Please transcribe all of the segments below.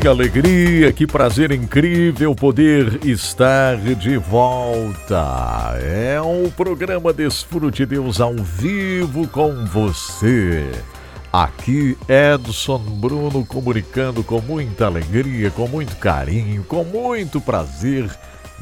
Que alegria, que prazer incrível poder estar de volta. É o programa Desfrute Deus ao vivo com você. Aqui Edson Bruno comunicando com muita alegria, com muito carinho, com muito prazer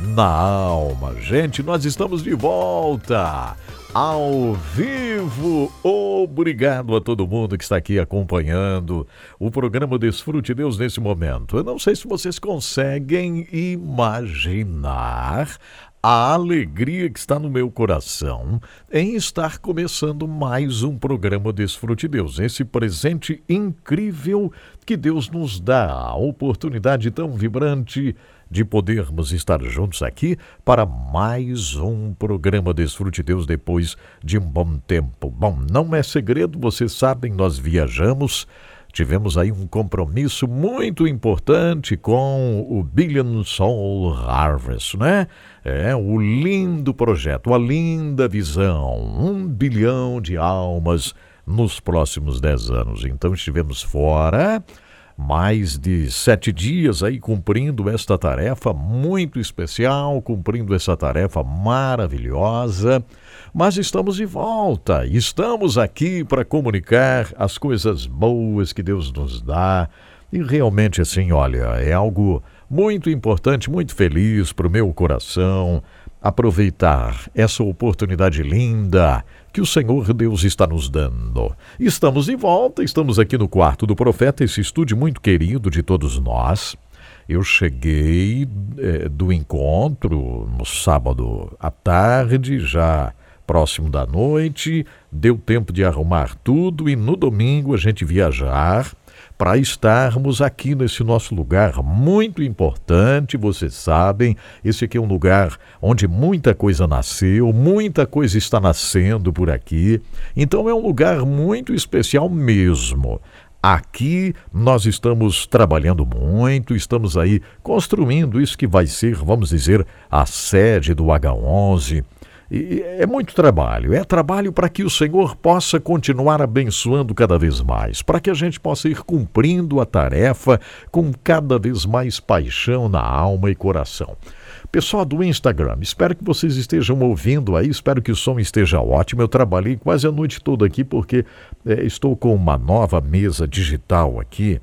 na alma. Gente, nós estamos de volta ao vivo. Obrigado a todo mundo que está aqui acompanhando o programa Desfrute Deus nesse momento. Eu não sei se vocês conseguem imaginar a alegria que está no meu coração em estar começando mais um programa Desfrute Deus. Esse presente incrível que Deus nos dá, a oportunidade tão vibrante de podermos estar juntos aqui para mais um programa Desfrute Deus depois de um bom tempo. Bom, não é segredo, vocês sabem, nós viajamos. Tivemos aí um compromisso muito importante com o Billion Soul Harvest, né? É o lindo projeto, a linda visão, um bilhão de almas nos próximos dez anos. Então estivemos fora mais de sete dias aí cumprindo esta tarefa muito especial, cumprindo essa tarefa maravilhosa. Mas estamos de volta, estamos aqui para comunicar as coisas boas que Deus nos dá. E realmente, assim, olha, é algo muito importante, muito feliz para o meu coração aproveitar essa oportunidade linda que o Senhor Deus está nos dando. Estamos de volta, estamos aqui no quarto do profeta, esse estúdio muito querido de todos nós. Eu cheguei é, do encontro no sábado à tarde, já próximo da noite, deu tempo de arrumar tudo e no domingo a gente viajar para estarmos aqui nesse nosso lugar muito importante. Vocês sabem, esse aqui é um lugar onde muita coisa nasceu, muita coisa está nascendo por aqui. Então é um lugar muito especial mesmo. Aqui nós estamos trabalhando muito, estamos aí construindo isso que vai ser, vamos dizer, a sede do H11. É muito trabalho, é trabalho para que o Senhor possa continuar abençoando cada vez mais, para que a gente possa ir cumprindo a tarefa com cada vez mais paixão na alma e coração. Pessoal do Instagram, espero que vocês estejam ouvindo aí, espero que o som esteja ótimo. Eu trabalhei quase a noite toda aqui porque é, estou com uma nova mesa digital aqui.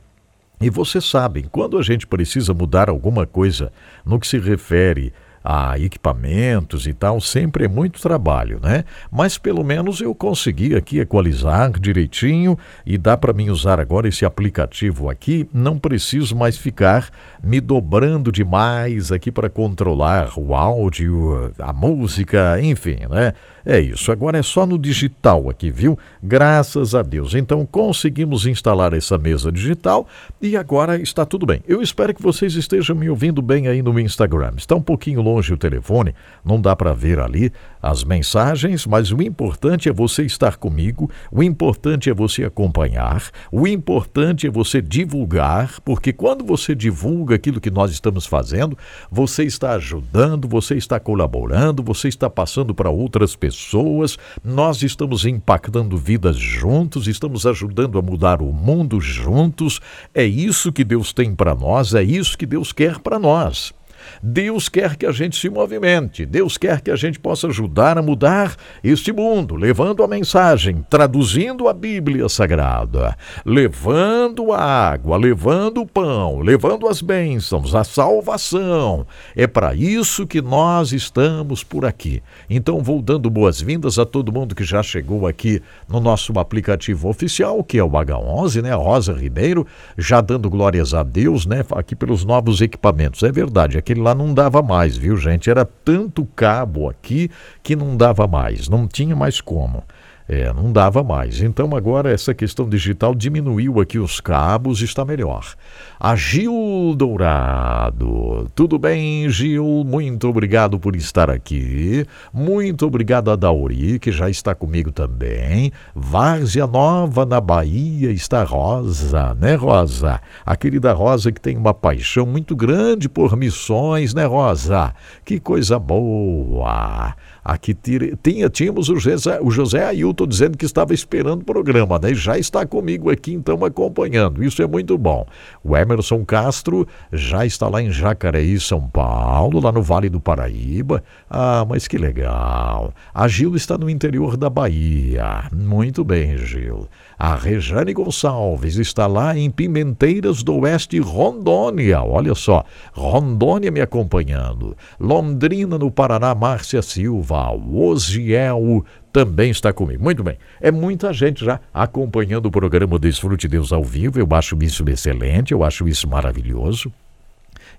E vocês sabem, quando a gente precisa mudar alguma coisa no que se refere a equipamentos e tal, sempre é muito trabalho, né? Mas pelo menos eu consegui aqui equalizar direitinho e dá para mim usar agora esse aplicativo aqui. Não preciso mais ficar me dobrando demais aqui para controlar o áudio, a música, enfim, né? É isso, agora é só no digital aqui, viu? Graças a Deus. Então conseguimos instalar essa mesa digital e agora está tudo bem. Eu espero que vocês estejam me ouvindo bem aí no Instagram. Está um pouquinho longe o telefone, não dá para ver ali as mensagens, mas o importante é você estar comigo, o importante é você acompanhar, o importante é você divulgar, porque quando você divulga aquilo que nós estamos fazendo, você está ajudando, você está colaborando, você está passando para outras pessoas, nós estamos impactando vidas juntos, estamos ajudando a mudar o mundo juntos. É isso que Deus tem para nós, é isso que Deus quer para nós. Deus quer que a gente se movimente, Deus quer que a gente possa ajudar a mudar este mundo, levando a mensagem, traduzindo a Bíblia Sagrada, levando a água, levando o pão, levando as bênçãos, a salvação. É para isso que nós estamos por aqui. Então vou dando boas-vindas a todo mundo que já chegou aqui no nosso aplicativo oficial, que é o H11, né? Rosa Ribeiro, já dando glórias a Deus, né? Aqui pelos novos equipamentos. É verdade, aquele lá não dava mais, viu, gente? Era tanto cabo aqui que não dava mais, não tinha mais como. É, não dava mais. Então agora essa questão digital diminuiu aqui os cabos, está melhor. A Gil Dourado. Tudo bem, Gil? Muito obrigado por estar aqui. Muito obrigado a Dauri, que já está comigo também. Várzea Nova, na Bahia, está Rosa, né, Rosa? A querida Rosa que tem uma paixão muito grande por missões, né, Rosa? Que coisa boa! Aqui tinha, tínhamos o José, o José Ailton dizendo que estava esperando o programa, né? Já está comigo aqui, então, acompanhando. Isso é muito bom. O Emerson Castro já está lá em Jacareí, São Paulo, lá no Vale do Paraíba. Ah, mas que legal. A Gil está no interior da Bahia. Muito bem, Gil. A Rejane Gonçalves está lá em Pimenteiras do Oeste, Rondônia. Olha só, Rondônia me acompanhando. Londrina, no Paraná, Márcia Silva. Osiel também está comigo. Muito bem. É muita gente já acompanhando o programa Desfrute Deus ao vivo. Eu acho isso excelente, eu acho isso maravilhoso.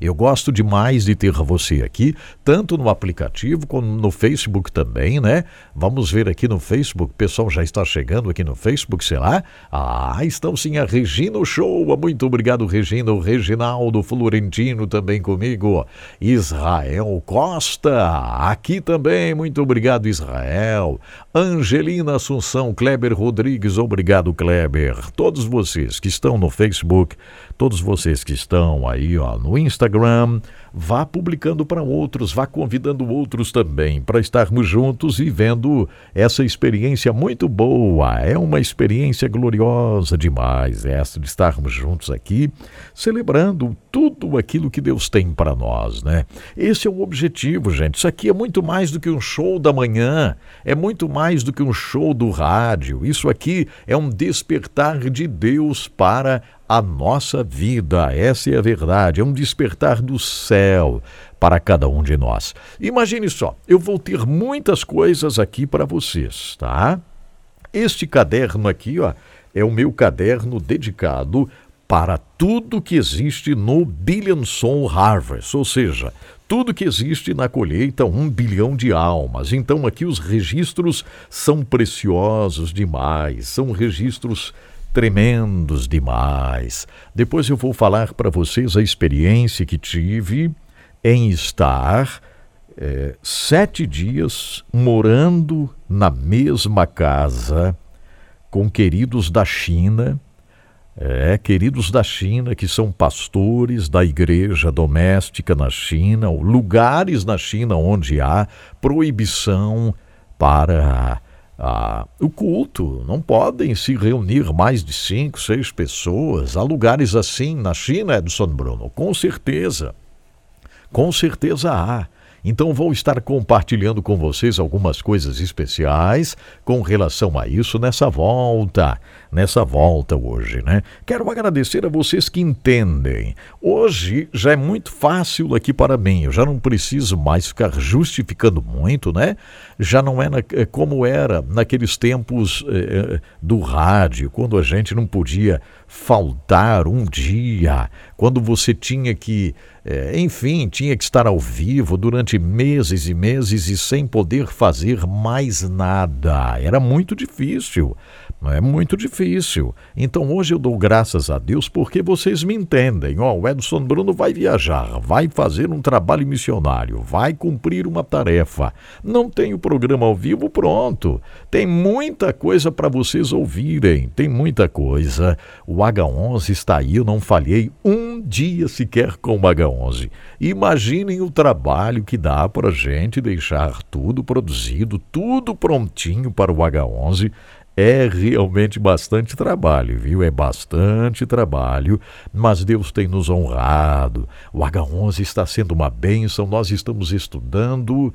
Eu gosto demais de ter você aqui, tanto no aplicativo como no Facebook também, né? Vamos ver aqui no Facebook, o pessoal já está chegando aqui no Facebook, sei lá. Ah, estão sim a Regina Show. Muito obrigado, Regina. O Reginaldo Florentino também comigo. Israel Costa, aqui também. Muito obrigado, Israel. Angelina Assunção, Kleber Rodrigues, obrigado, Kleber. Todos vocês que estão no Facebook, todos vocês que estão aí ó, no Instagram, vá publicando para outros, vá convidando outros também para estarmos juntos vivendo essa experiência muito boa. É uma experiência gloriosa demais essa de estarmos juntos aqui, celebrando tudo aquilo que Deus tem para nós, né? Esse é o objetivo, gente. Isso aqui é muito mais do que um show da manhã, é muito mais do que um show do rádio. Isso aqui é um despertar de Deus para a nossa vida. Essa é a verdade, é um despertar do céu para cada um de nós. Imagine só, eu vou ter muitas coisas aqui para vocês, tá? Este caderno aqui, ó, é o meu caderno dedicado para tudo que existe no Billion Soul Harvest, ou seja, tudo que existe na colheita, um bilhão de almas. Então aqui os registros são preciosos demais, são registros tremendos demais. Depois eu vou falar para vocês a experiência que tive em estar é, sete dias morando na mesma casa com queridos da China. É, queridos da China, que são pastores da igreja doméstica na China, lugares na China onde há proibição para ah, o culto. Não podem se reunir mais de cinco, seis pessoas. Há lugares assim na China, Edson Bruno, com certeza. Com certeza há. Então vou estar compartilhando com vocês algumas coisas especiais com relação a isso nessa volta, nessa volta hoje, né? Quero agradecer a vocês que entendem. Hoje já é muito fácil aqui para mim, eu já não preciso mais ficar justificando muito, né? Já não é na, é como era naqueles tempos eh, do rádio, quando a gente não podia faltar um dia, quando você tinha que, é, enfim, tinha que estar ao vivo durante meses e meses e sem poder fazer mais nada. Era muito difícil. É muito difícil. Então hoje eu dou graças a Deus porque vocês me entendem. Ó, oh, o Edson Bruno vai viajar, vai fazer um trabalho missionário, vai cumprir uma tarefa. Não tem o programa ao vivo pronto. Tem muita coisa para vocês ouvirem. Tem muita coisa. O H11 está aí, eu não falhei um dia sequer com o H11. Imaginem o trabalho que dá para gente deixar tudo produzido, tudo prontinho para o H11 é realmente bastante trabalho, viu? É bastante trabalho, mas Deus tem nos honrado. O H11 está sendo uma bênção. Nós estamos estudando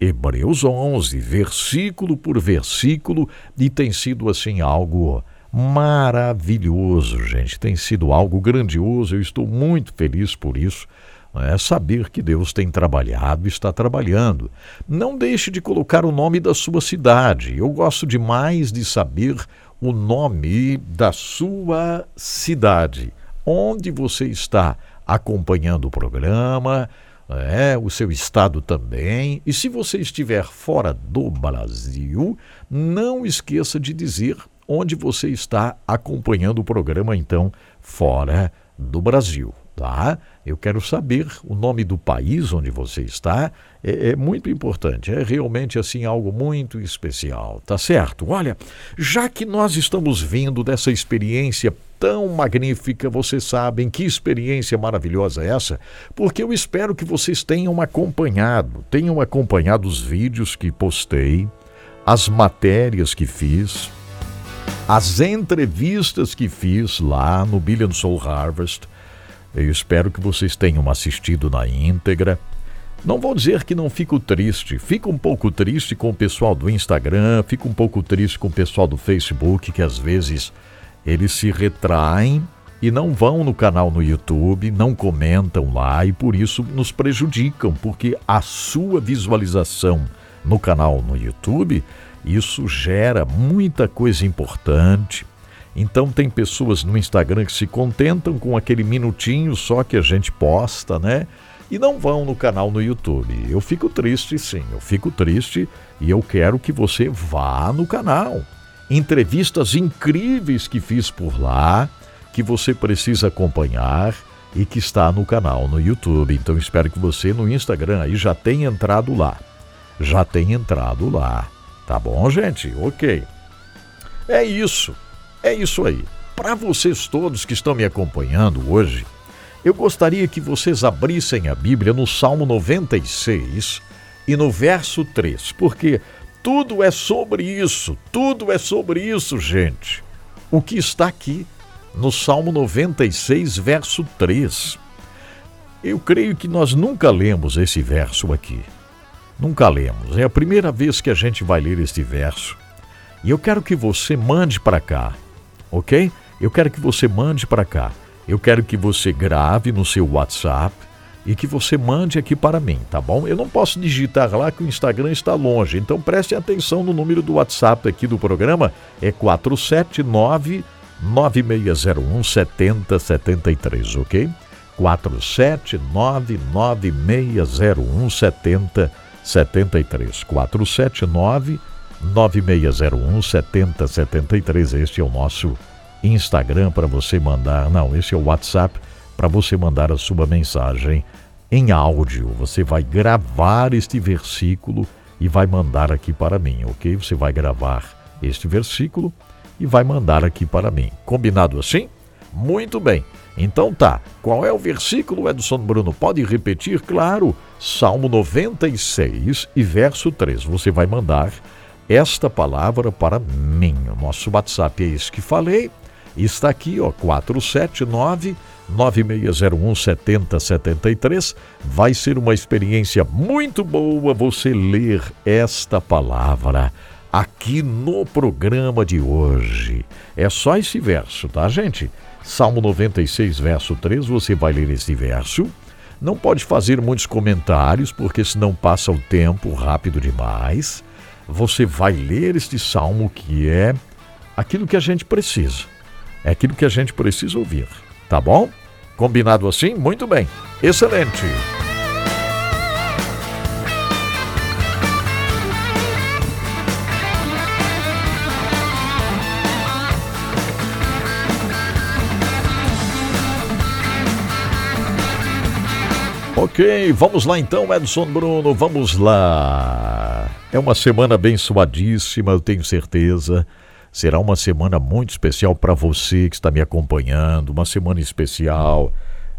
Hebreus 11, versículo por versículo, e tem sido assim algo maravilhoso, gente. Tem sido algo grandioso. Eu estou muito feliz por isso é saber que Deus tem trabalhado e está trabalhando. Não deixe de colocar o nome da sua cidade. Eu gosto demais de saber o nome da sua cidade. Onde você está acompanhando o programa, é, o seu estado também. E se você estiver fora do Brasil, não esqueça de dizer onde você está acompanhando o programa, então, fora do Brasil tá? Eu quero saber o nome do país onde você está. É, é, muito importante, é realmente assim algo muito especial, tá certo? Olha, já que nós estamos vindo dessa experiência tão magnífica, vocês sabem que experiência maravilhosa é essa? Porque eu espero que vocês tenham acompanhado, tenham acompanhado os vídeos que postei, as matérias que fiz, as entrevistas que fiz lá no Billion Soul Harvest eu espero que vocês tenham assistido na íntegra. Não vou dizer que não fico triste, fico um pouco triste com o pessoal do Instagram, fico um pouco triste com o pessoal do Facebook, que às vezes eles se retraem e não vão no canal no YouTube, não comentam lá e por isso nos prejudicam, porque a sua visualização no canal no YouTube, isso gera muita coisa importante, então tem pessoas no Instagram que se contentam com aquele minutinho só que a gente posta, né? E não vão no canal no YouTube. Eu fico triste, sim, eu fico triste e eu quero que você vá no canal. Entrevistas incríveis que fiz por lá, que você precisa acompanhar e que está no canal no YouTube. Então espero que você no Instagram aí já tenha entrado lá. Já tenha entrado lá. Tá bom, gente? Ok. É isso. É isso aí. Para vocês todos que estão me acompanhando hoje, eu gostaria que vocês abrissem a Bíblia no Salmo 96 e no verso 3, porque tudo é sobre isso, tudo é sobre isso, gente. O que está aqui no Salmo 96, verso 3. Eu creio que nós nunca lemos esse verso aqui. Nunca lemos. É a primeira vez que a gente vai ler este verso. E eu quero que você mande para cá ok? Eu quero que você mande para cá. Eu quero que você grave no seu WhatsApp e que você mande aqui para mim, tá bom? Eu não posso digitar lá que o Instagram está longe, então preste atenção no número do WhatsApp aqui do programa, é 479 9601 7073, ok? 479 9601 7073. 479 9601 7073. Este é o nosso Instagram para você mandar. Não, esse é o WhatsApp para você mandar a sua mensagem em áudio. Você vai gravar este versículo e vai mandar aqui para mim, ok? Você vai gravar este versículo e vai mandar aqui para mim. Combinado assim? Muito bem. Então tá. Qual é o versículo, Edson Bruno? Pode repetir? Claro. Salmo 96 e verso 3. Você vai mandar esta palavra para mim. O nosso WhatsApp é esse que falei. Está aqui, ó, 479 9601 7073. Vai ser uma experiência muito boa você ler esta palavra aqui no programa de hoje. É só esse verso, tá, gente? Salmo 96, verso 3, você vai ler esse verso. Não pode fazer muitos comentários, porque senão passa o tempo rápido demais você vai ler este salmo que é aquilo que a gente precisa. É aquilo que a gente precisa ouvir. Tá bom? Combinado assim? Muito bem. Excelente. Ok, vamos lá então, Edson Bruno, vamos lá. É uma semana abençoadíssima, eu tenho certeza. Será uma semana muito especial para você que está me acompanhando, uma semana especial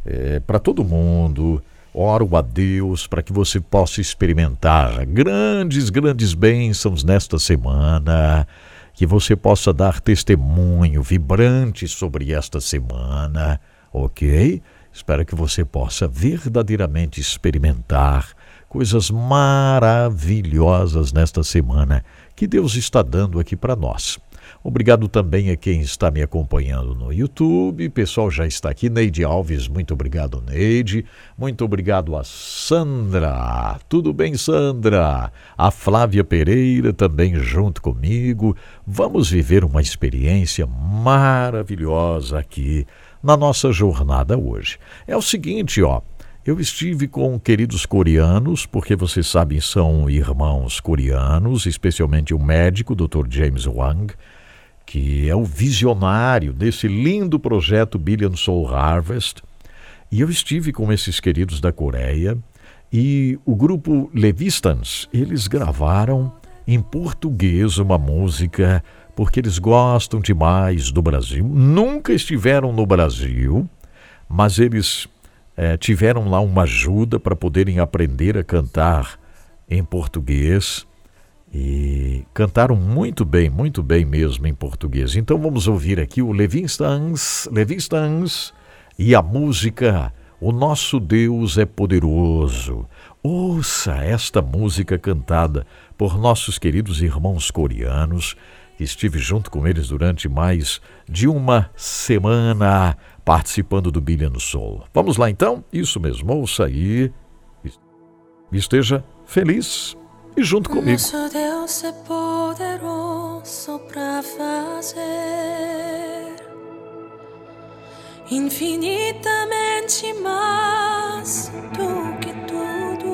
é, para todo mundo. Oro a Deus para que você possa experimentar grandes, grandes bênçãos nesta semana, que você possa dar testemunho vibrante sobre esta semana, ok? Espero que você possa verdadeiramente experimentar coisas maravilhosas nesta semana que Deus está dando aqui para nós. Obrigado também a quem está me acompanhando no YouTube. Pessoal já está aqui. Neide Alves, muito obrigado, Neide. Muito obrigado a Sandra. Tudo bem, Sandra? A Flávia Pereira também junto comigo. Vamos viver uma experiência maravilhosa aqui na nossa jornada hoje. É o seguinte, ó. Eu estive com queridos coreanos, porque vocês sabem, são irmãos coreanos, especialmente o médico, Dr. James Wang, que é o visionário desse lindo projeto Billion Soul Harvest. E eu estive com esses queridos da Coreia e o grupo Levistans, eles gravaram em português uma música porque eles gostam demais do Brasil. Nunca estiveram no Brasil, mas eles é, tiveram lá uma ajuda para poderem aprender a cantar em português e cantaram muito bem, muito bem mesmo em português. Então vamos ouvir aqui o Levinstans, Levinstans e a música O Nosso Deus é Poderoso. Ouça esta música cantada por nossos queridos irmãos coreanos, estive junto com eles durante mais de uma semana participando do Billion Soul. Vamos lá então? Isso mesmo, ouça aí. Esteja feliz e junto comigo. Nosso Deus é poderoso para fazer infinitamente mais do que tudo,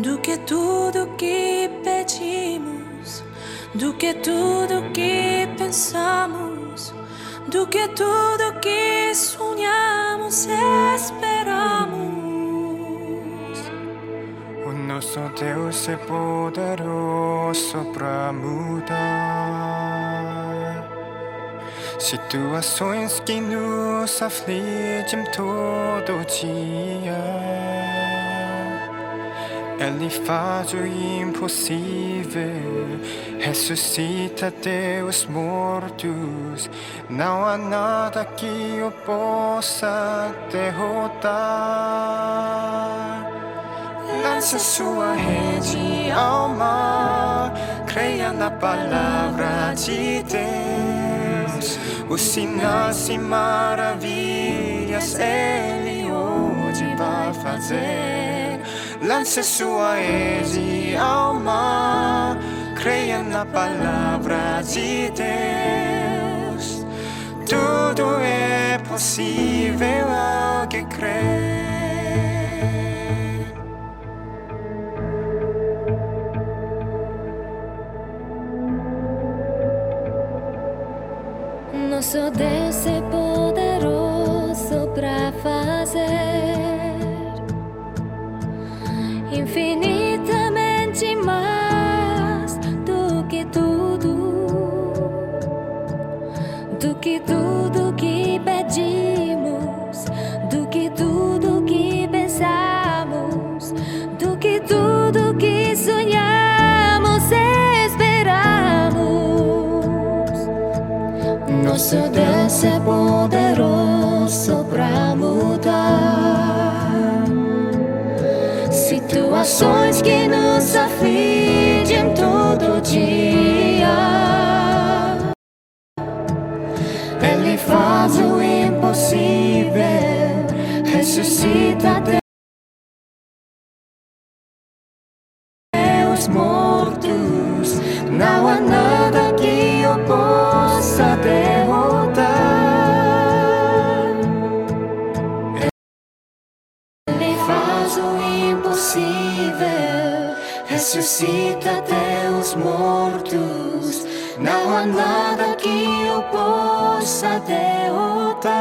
do que tudo que pedimos, do que tudo que pensamos do que tudo que sonhamos esperamos. O nosso Deus é poderoso para mudar situações que nos afligem todo dia. Ele faz o impossível, ressuscita Deus mortos. Não há nada que o possa derrotar. Lança sua rede ao mar, creia na palavra de Deus. Os sinais e maravilhas Ele hoje vai fazer. Lance sua rede ao mar, creia na palavra de Deus. Tudo é possível ao que crê. Nosso Deus é poderoso infinitamente mais do que tudo, do que tudo que pedimos, do que tudo que pensamos, do que tudo que sonhamos esperamos. Nosso Deus é poderoso para mudar que nos afligem todo dia. Ele faz o impossível, ressuscita nada que o possa derrotar.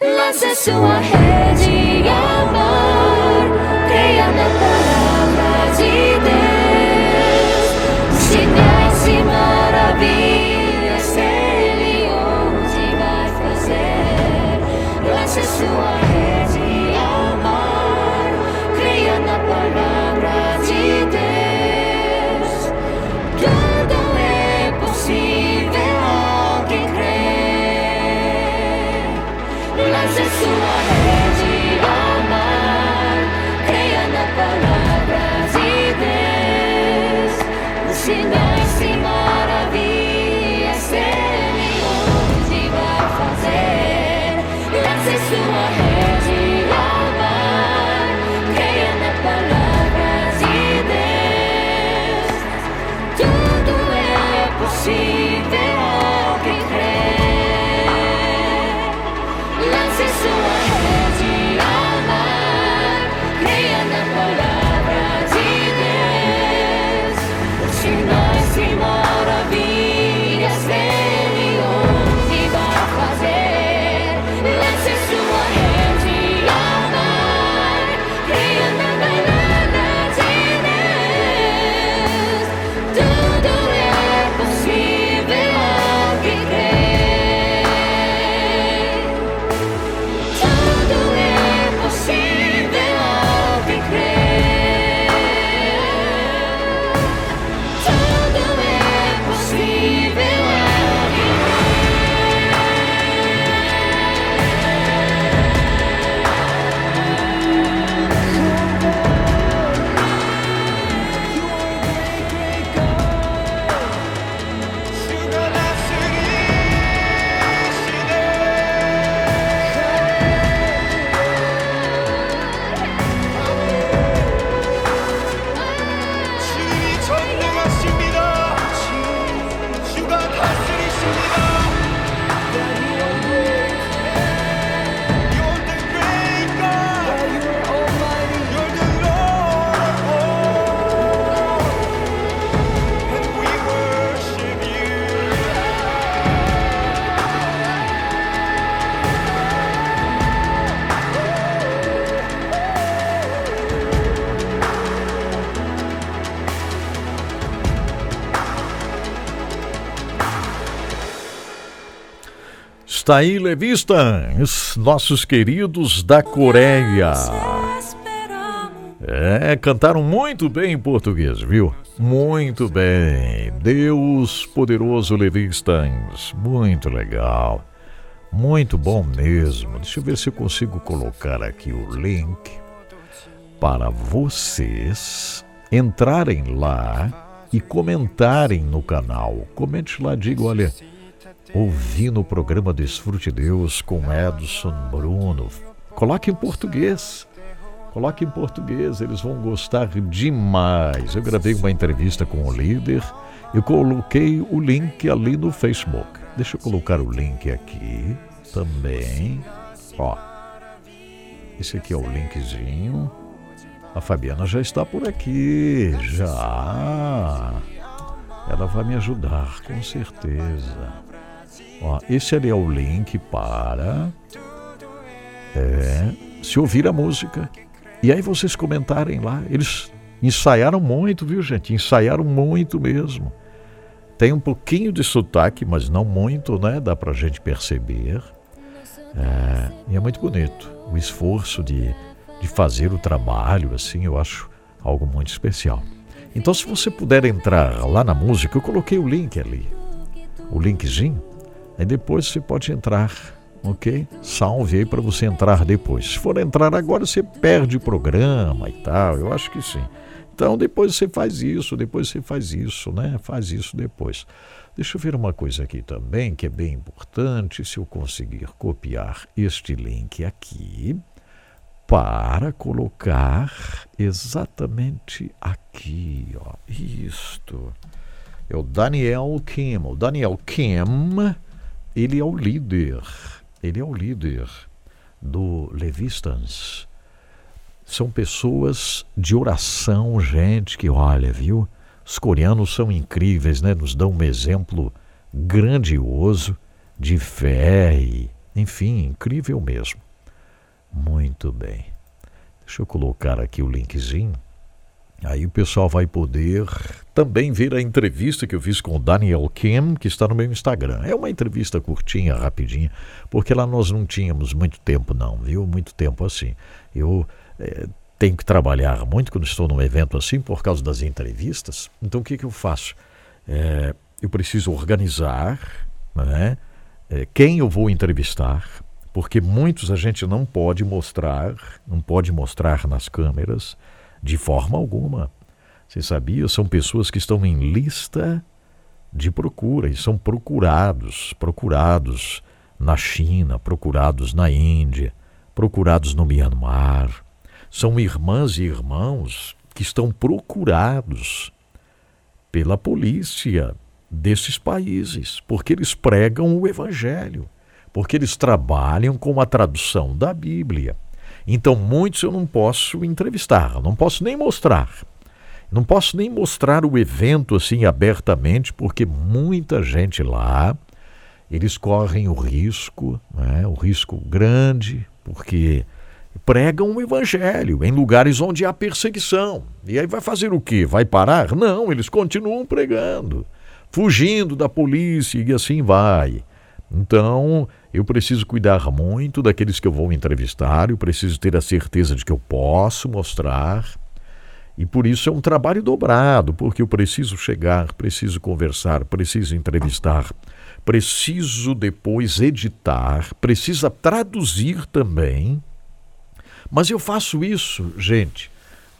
Lance sua rede ao mar, creia na palavra de Deus. Sinais e maravilhas Ele hoje vai fazer. Lance sua rede Lance Está aí, Levistans, nossos queridos da Coreia. É, cantaram muito bem em português, viu? Muito bem. Deus poderoso Levistans. Muito legal. Muito bom mesmo. Deixa eu ver se eu consigo colocar aqui o link para vocês entrarem lá e comentarem no canal. Comente lá, diga, olha, ouvi no programa Desfrute Deus com Edson Bruno. Coloque em português. Coloque em português, eles vão gostar demais. Eu gravei uma entrevista com o líder e coloquei o link ali no Facebook. Deixa eu colocar o link aqui também. Ó. Esse aqui é o linkzinho. A Fabiana já está por aqui. Já. Ela vai me ajudar, com certeza. Ó, esse ali é o link para é, se ouvir a música. E aí vocês comentarem lá. Eles ensaiaram muito, viu, gente? Ensaiaram muito mesmo. Tem um pouquinho de sotaque, mas não muito, né? Dá pra gente perceber. É, e é muito bonito. O esforço de, de fazer o trabalho, assim, eu acho algo muito especial. Então, se você puder entrar lá na música, eu coloquei o link ali. O linkzinho. Aí depois você pode entrar ok? Salve aí para você entrar depois. Se for entrar agora, você perde o programa e tal. Eu acho que sim. Então depois você faz isso, depois você faz isso, né? Faz isso depois. Deixa eu ver uma coisa aqui também que é bem importante. Se eu conseguir copiar este link aqui para colocar exatamente aqui, ó. Isto. É o Daniel Kim. O Daniel Kim, ele é o líder ele é o líder do Levistans. São pessoas de oração, gente que olha, viu? Os coreanos são incríveis, né? Nos dão um exemplo grandioso de fé e, enfim, incrível mesmo. Muito bem. Deixa eu colocar aqui o linkzinho. Aí o pessoal vai poder também ver a entrevista que eu fiz com o Daniel Kim, que está no meu Instagram. É uma entrevista curtinha, rapidinha, porque lá nós não tínhamos muito tempo, não, viu? Muito tempo assim. Eu é, tenho que trabalhar muito quando estou num evento assim, por causa das entrevistas. Então o que, que eu faço? É, eu preciso organizar né, é, quem eu vou entrevistar, porque muitos a gente não pode mostrar, não pode mostrar nas câmeras de forma alguma. Você sabia? São pessoas que estão em lista de procura e são procurados, procurados na China, procurados na Índia, procurados no Myanmar. São irmãs e irmãos que estão procurados pela polícia desses países, porque eles pregam o Evangelho, porque eles trabalham com a tradução da Bíblia. Então, muitos eu não posso entrevistar, não posso nem mostrar. Não posso nem mostrar o evento assim abertamente, porque muita gente lá, eles correm o risco, né, o risco grande, porque pregam o evangelho em lugares onde há perseguição. E aí vai fazer o quê? Vai parar? Não, eles continuam pregando, fugindo da polícia e assim vai. Então, eu preciso cuidar muito daqueles que eu vou entrevistar, eu preciso ter a certeza de que eu posso mostrar. E por isso é um trabalho dobrado, porque eu preciso chegar, preciso conversar, preciso entrevistar, preciso depois editar, precisa traduzir também. Mas eu faço isso, gente,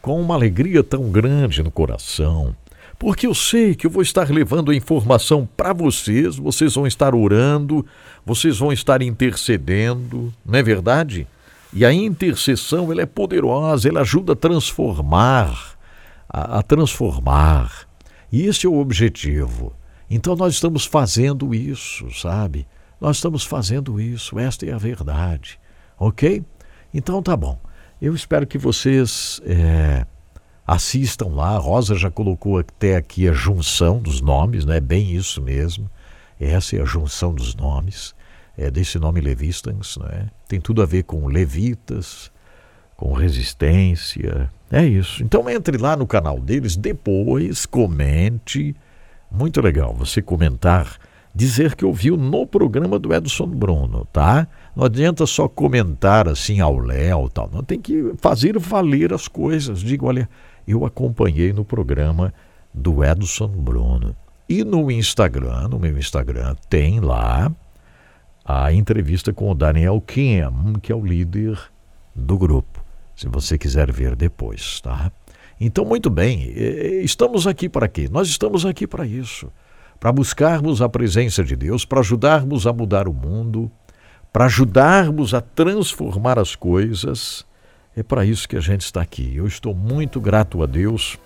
com uma alegria tão grande no coração porque eu sei que eu vou estar levando a informação para vocês, vocês vão estar orando, vocês vão estar intercedendo, não é verdade? E a intercessão ela é poderosa, ela ajuda a transformar, a, a transformar. E esse é o objetivo. Então nós estamos fazendo isso, sabe? Nós estamos fazendo isso, esta é a verdade, ok? Então tá bom. Eu espero que vocês é, Assistam lá, a Rosa já colocou até aqui a junção dos nomes, né? Bem isso mesmo. Essa é a junção dos nomes, é desse nome Levistans, né? Tem tudo a ver com levitas, com resistência. É isso. Então entre lá no canal deles, depois comente. Muito legal você comentar dizer que ouviu no programa do Edson Bruno, tá? Não adianta só comentar assim ao Léo tal. Não tem que fazer valer as coisas. Digo, olha, eu acompanhei no programa do Edson Bruno. E no Instagram, no meu Instagram, tem lá a entrevista com o Daniel Kim, que é o líder do grupo. Se você quiser ver depois, tá? Então, muito bem, estamos aqui para quê? Nós estamos aqui para isso. Para buscarmos a presença de Deus, para ajudarmos a mudar o mundo, para ajudarmos a transformar as coisas. É para isso que a gente está aqui. Eu estou muito grato a Deus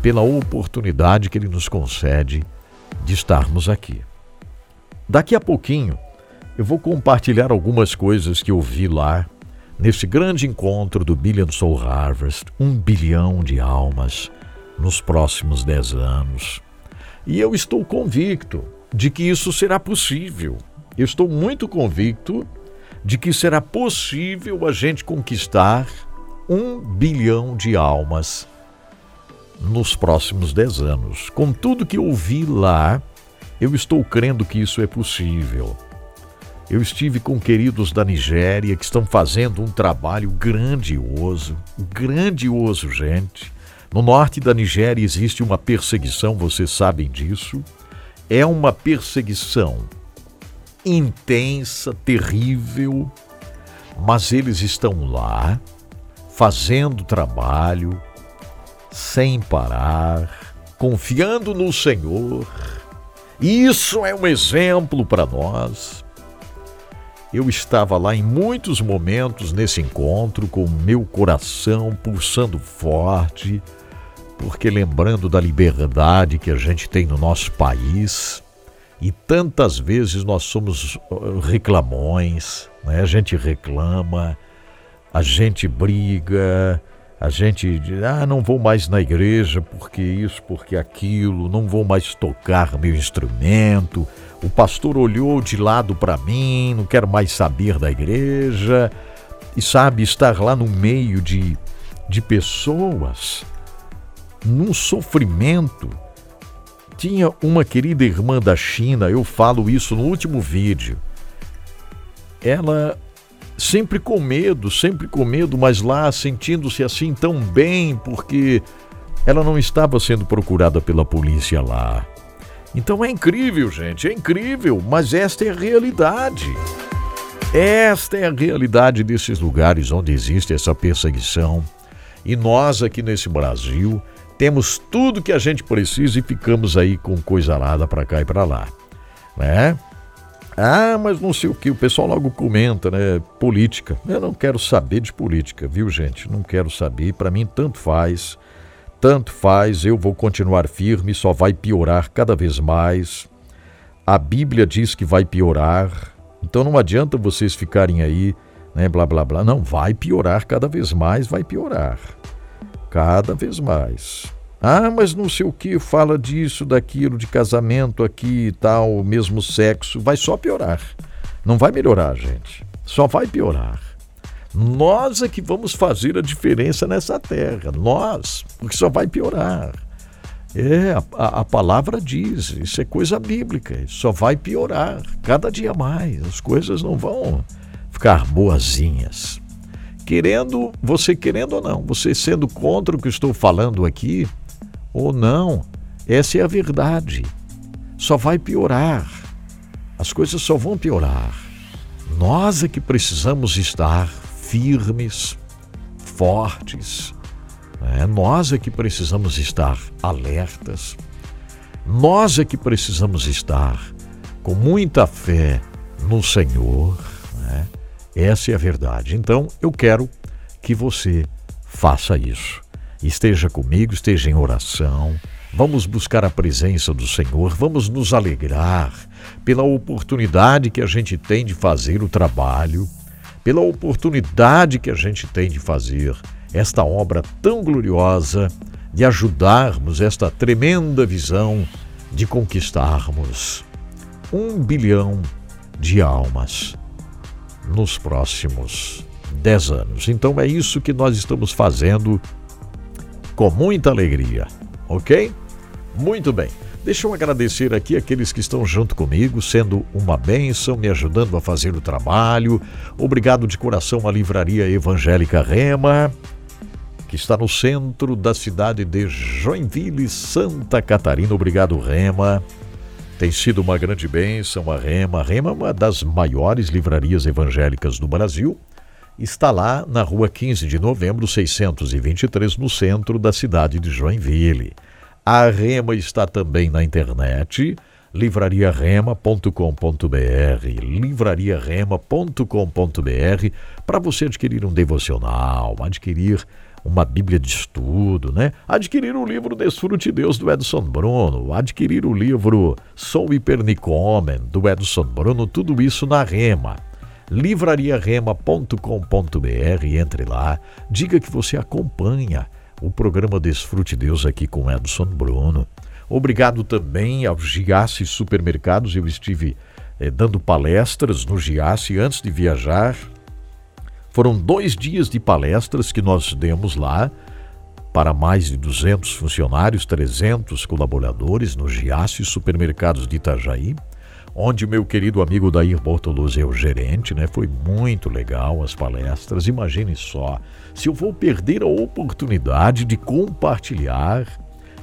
pela oportunidade que Ele nos concede de estarmos aqui. Daqui a pouquinho, eu vou compartilhar algumas coisas que eu vi lá nesse grande encontro do Billion Soul Harvest um bilhão de almas nos próximos dez anos. E eu estou convicto de que isso será possível. Eu estou muito convicto de que será possível a gente conquistar um bilhão de almas nos próximos dez anos. Com tudo que eu vi lá, eu estou crendo que isso é possível. Eu estive com queridos da Nigéria que estão fazendo um trabalho grandioso, grandioso, gente. No norte da Nigéria existe uma perseguição, vocês sabem disso. É uma perseguição intensa, terrível, mas eles estão lá fazendo trabalho, sem parar, confiando no Senhor. Isso é um exemplo para nós. Eu estava lá em muitos momentos nesse encontro, com meu coração pulsando forte, porque lembrando da liberdade que a gente tem no nosso país, e tantas vezes nós somos uh, reclamões, né? a gente reclama, a gente briga, a gente diz, ah, não vou mais na igreja porque isso, porque aquilo, não vou mais tocar meu instrumento. O pastor olhou de lado para mim, não quero mais saber da igreja. E sabe, estar lá no meio de, de pessoas, num sofrimento. Tinha uma querida irmã da China, eu falo isso no último vídeo. Ela sempre com medo, sempre com medo, mas lá sentindo-se assim tão bem, porque ela não estava sendo procurada pela polícia lá. Então é incrível, gente, é incrível, mas esta é a realidade. Esta é a realidade desses lugares onde existe essa perseguição. E nós aqui nesse Brasil temos tudo que a gente precisa e ficamos aí com coisa nada para cá e para lá, né? Ah, mas não sei o que, o pessoal logo comenta, né? Política. Eu não quero saber de política, viu, gente? Não quero saber. Para mim, tanto faz. Tanto faz, eu vou continuar firme, só vai piorar cada vez mais. A Bíblia diz que vai piorar. Então não adianta vocês ficarem aí, né, blá blá blá. Não, vai piorar cada vez mais, vai piorar. Cada vez mais. Ah, mas não sei o que, fala disso, daquilo, de casamento aqui e tal, mesmo sexo. Vai só piorar. Não vai melhorar, gente. Só vai piorar. Nós é que vamos fazer a diferença nessa terra. Nós, porque só vai piorar. É, a, a, palavra diz, isso é coisa bíblica, só vai piorar cada dia mais. As coisas não vão ficar boazinhas. Querendo, você querendo ou não, você sendo contra o que estou falando aqui, ou não. Essa é a verdade. Só vai piorar. As coisas só vão piorar. Nós é que precisamos estar firmes, fortes. É, nós é que precisamos estar alertas. Nós é que precisamos estar com muita fé no Senhor. Essa é a verdade. Então, eu quero que você faça isso. Esteja comigo, esteja em oração. Vamos buscar a presença do Senhor, vamos nos alegrar pela oportunidade que a gente tem de fazer o trabalho, pela oportunidade que a gente tem de fazer esta obra tão gloriosa, de ajudarmos esta tremenda visão de conquistarmos um bilhão de almas nos próximos dez anos. Então é isso que nós estamos fazendo com muita alegria, ok? Muito bem. Deixa eu agradecer aqui aqueles que estão junto comigo, sendo uma bênção, me ajudando a fazer o trabalho. Obrigado de coração à Livraria Evangélica Rema, que está no centro da cidade de Joinville, Santa Catarina. Obrigado, Rema. Tem sido uma grande bênção a Rema. A Rema é uma das maiores livrarias evangélicas do Brasil. Está lá na rua 15 de novembro, 623, no centro da cidade de Joinville. A Rema está também na internet livrariarema.com.br, livrariarema.com.br, para você adquirir um devocional, adquirir uma Bíblia de estudo, né? Adquirir o livro Desfrute Deus do Edson Bruno, adquirir o livro Sou Hipernicomen do Edson Bruno, tudo isso na Rema. livrariarema.com.br, entre lá, diga que você acompanha o programa Desfrute Deus aqui com Edson Bruno. Obrigado também aos Giasse Supermercados, eu estive eh, dando palestras no Giasse antes de viajar foram dois dias de palestras que nós demos lá para mais de 200 funcionários, 300 colaboradores no Giasse Supermercados de Itajaí, onde meu querido amigo Dair Bortoluzzi é o gerente, né? Foi muito legal as palestras. Imagine só, se eu vou perder a oportunidade de compartilhar,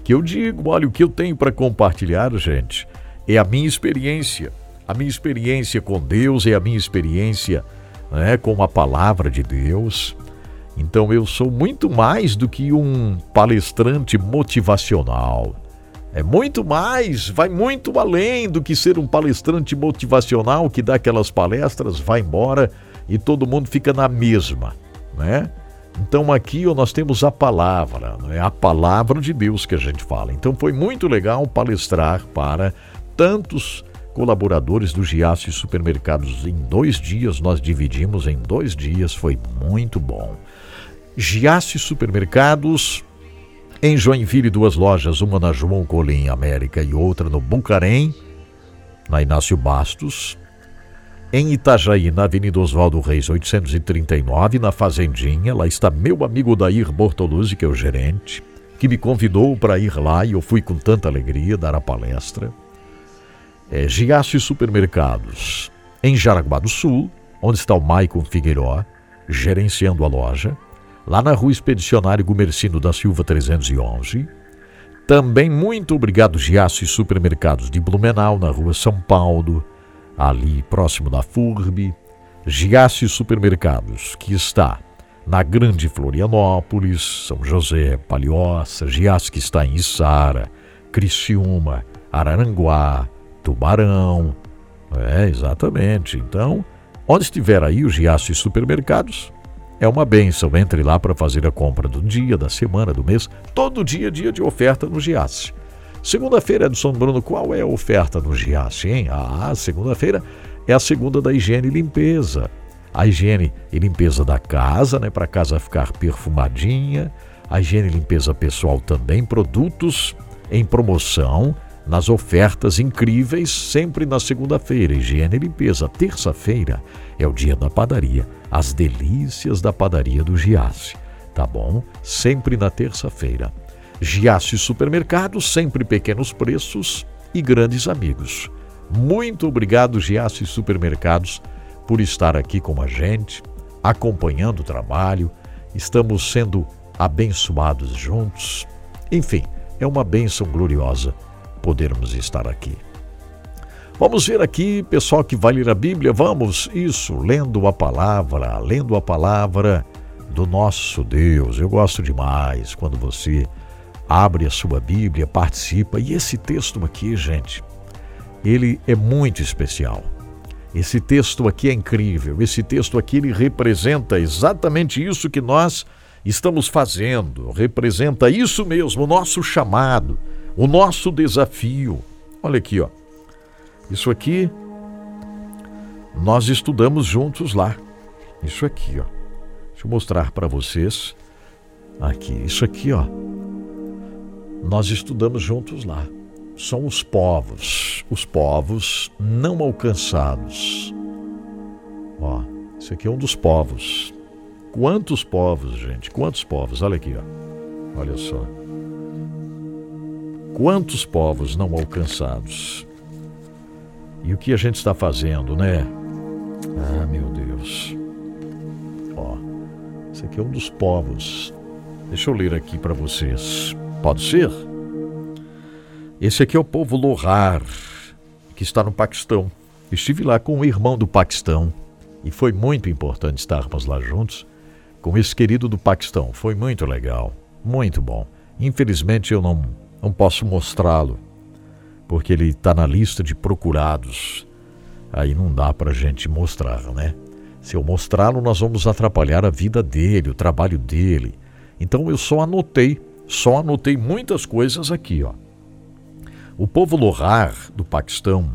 que eu digo, olha, o que eu tenho para compartilhar, gente, é a minha experiência. A minha experiência com Deus é a minha experiência né, com a palavra de Deus. Então eu sou muito mais do que um palestrante motivacional. É muito mais, vai muito além do que ser um palestrante motivacional que dá aquelas palestras, vai embora e todo mundo fica na mesma, né? Então aqui nós temos a palavra, é a palavra de Deus que a gente fala. Então foi muito legal palestrar para tantos colaboradores do Giasse Supermercados. Em dois dias, nós dividimos em dois dias, foi muito bom. Giasse Supermercados, em Joinville, duas lojas, uma na João Colim América e outra no Bucarém, na Inácio Bastos. Em Itajaí, na Avenida Oswaldo Reis, 839, na Fazendinha, lá está meu amigo Dair Bortoluzzi, que é o gerente, que me convidou para ir lá e eu fui com tanta alegria dar a palestra é, Supermercados, em Jaraguá do Sul, onde está o Maicon Figueiró, gerenciando a loja, lá na rua Expedicionário Gumercino da Silva 311. Também muito obrigado, Giasse Supermercados de Blumenau, na rua São Paulo, ali próximo da FURB. Giasse Supermercados, que está na Grande Florianópolis, São José, Palhoça, Giasse que está em Içara, Criciúma, Araranguá, Tubarão. É, exatamente. Então, onde estiver aí o Giasse Supermercados, é uma benção. Entre lá para fazer a compra do dia, da semana, do mês. Todo dia, dia de oferta no Giasse. Segunda-feira, Edson Bruno, qual é a oferta no Giasse, hein? Ah, segunda-feira é a segunda da higiene e limpeza. A higiene e limpeza da casa, né? Para a casa ficar perfumadinha. A higiene e limpeza pessoal também. Produtos em promoção nas ofertas incríveis, sempre na segunda-feira. Higiene e limpeza. Terça-feira é o dia da padaria. As delícias da padaria do Giasse. Tá bom? Sempre na terça-feira. Giasse Supermercado, sempre pequenos preços e grandes amigos. Muito obrigado, Giasse Supermercados, por estar aqui com a gente, acompanhando o trabalho. Estamos sendo abençoados juntos. Enfim, é uma bênção gloriosa podermos estar aqui. Vamos ver aqui, pessoal que vai ler a Bíblia, vamos, isso, lendo a palavra, lendo a palavra do nosso Deus. Eu gosto demais quando você abre a sua Bíblia, participa. E esse texto aqui, gente, ele é muito especial. Esse texto aqui é incrível. Esse texto aqui ele representa exatamente isso que nós estamos fazendo. Representa isso mesmo, o nosso chamado o nosso desafio. Olha aqui, ó. Isso aqui nós estudamos juntos lá. Isso aqui, ó. Deixa eu mostrar para vocês. Aqui, isso aqui, ó. Nós estudamos juntos lá. São os povos, os povos não alcançados. Ó, isso aqui é um dos povos. Quantos povos, gente? Quantos povos? Olha aqui, ó. Olha só. Quantos povos não alcançados? E o que a gente está fazendo, né? Ah, meu Deus. Ó, esse aqui é um dos povos. Deixa eu ler aqui para vocês. Pode ser? Esse aqui é o povo Lohar, que está no Paquistão. Estive lá com o irmão do Paquistão e foi muito importante estarmos lá juntos com esse querido do Paquistão. Foi muito legal, muito bom. Infelizmente eu não, não posso mostrá-lo, porque ele está na lista de procurados. Aí não dá para a gente mostrar, né? Se eu mostrá-lo, nós vamos atrapalhar a vida dele, o trabalho dele. Então eu só anotei, só anotei muitas coisas aqui, ó. O povo Lohar do Paquistão,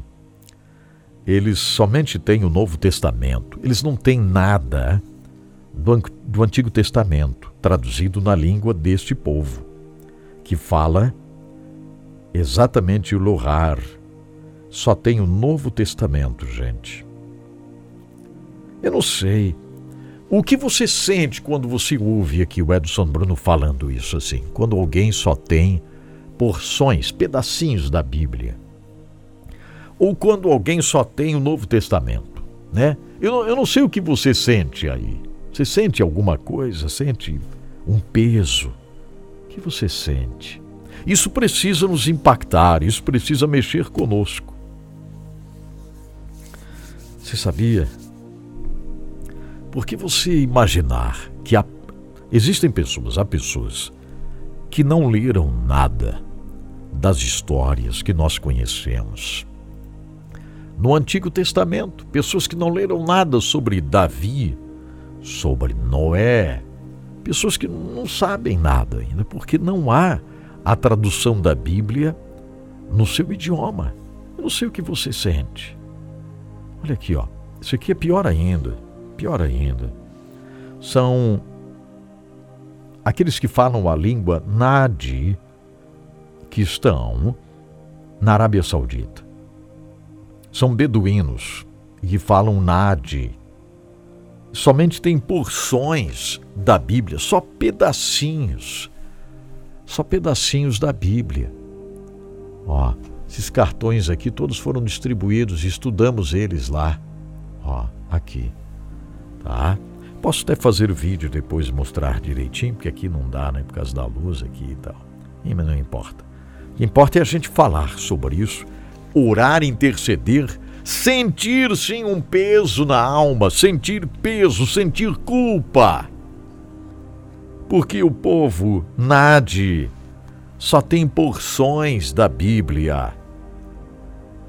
eles somente têm o Novo Testamento. Eles não têm nada do, do Antigo Testamento traduzido na língua deste povo, que fala exatamente o Lohar. Só tem o Novo Testamento, gente. Eu não sei. O que você sente quando você ouve aqui o Edson Bruno falando isso assim? Quando alguém só tem porções, pedacinhos da Bíblia. Ou quando alguém só tem o Novo Testamento, né? Eu, eu não sei o que você sente aí. Você sente alguma coisa? Sente um peso? O que você sente? Isso precisa nos impactar, isso precisa mexer conosco. Você sabia? Porque você imaginar que há, existem pessoas, há pessoas que não leram nada das histórias que nós conhecemos. No Antigo Testamento, pessoas que não leram nada sobre Davi, sobre Noé, pessoas que não sabem nada ainda, porque não há a tradução da Bíblia no seu idioma. Eu não sei o que você sente. Olha aqui, ó. Isso aqui é pior ainda. Pior ainda. São aqueles que falam a língua Nadi que estão na Arábia Saudita. São beduínos que falam Nadi. Somente tem porções da Bíblia, só pedacinhos. Só pedacinhos da Bíblia. Ó, esses cartões aqui todos foram distribuídos, estudamos eles lá. Ó, aqui. Tá? Posso até fazer o vídeo depois mostrar direitinho, porque aqui não dá, né? Por causa da luz aqui e tal. Mas não importa. O que importa é a gente falar sobre isso, orar, interceder, sentir sim um peso na alma, sentir peso, sentir culpa. Porque o povo nade só tem porções da Bíblia.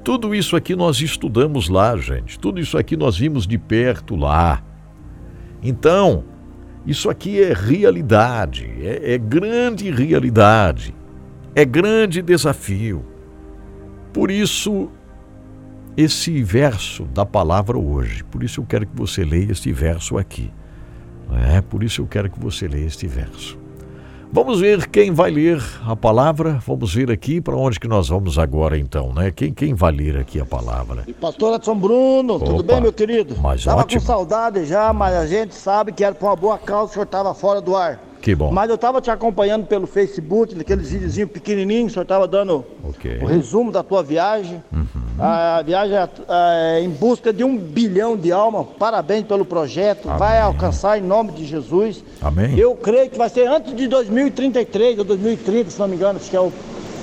Tudo isso aqui nós estudamos lá, gente. Tudo isso aqui nós vimos de perto lá. Então, isso aqui é realidade, é, é grande realidade é grande desafio. Por isso, esse verso da palavra hoje, por isso eu quero que você leia este verso aqui. É, por isso eu quero que você leia este verso. Vamos ver quem vai ler a palavra. Vamos ver aqui para onde que nós vamos agora então, né? Quem, quem vai ler aqui a palavra? E pastor Edson Bruno, Opa, tudo bem, meu querido? Mas Tava ótimo. com saudade já, mas a gente sabe que era por uma boa causa, o senhor estava fora do ar. Que bom. Mas eu estava te acompanhando pelo Facebook, naqueles videozinhos pequenininhos, o senhor estava dando okay. o resumo da tua viagem. Uhum. A viagem é, é, em busca de um bilhão de almas. Parabéns pelo projeto. Amém. Vai alcançar em nome de Jesus. Amém. Eu creio que vai ser antes de 2033 ou 2030, se não me engano, acho que é o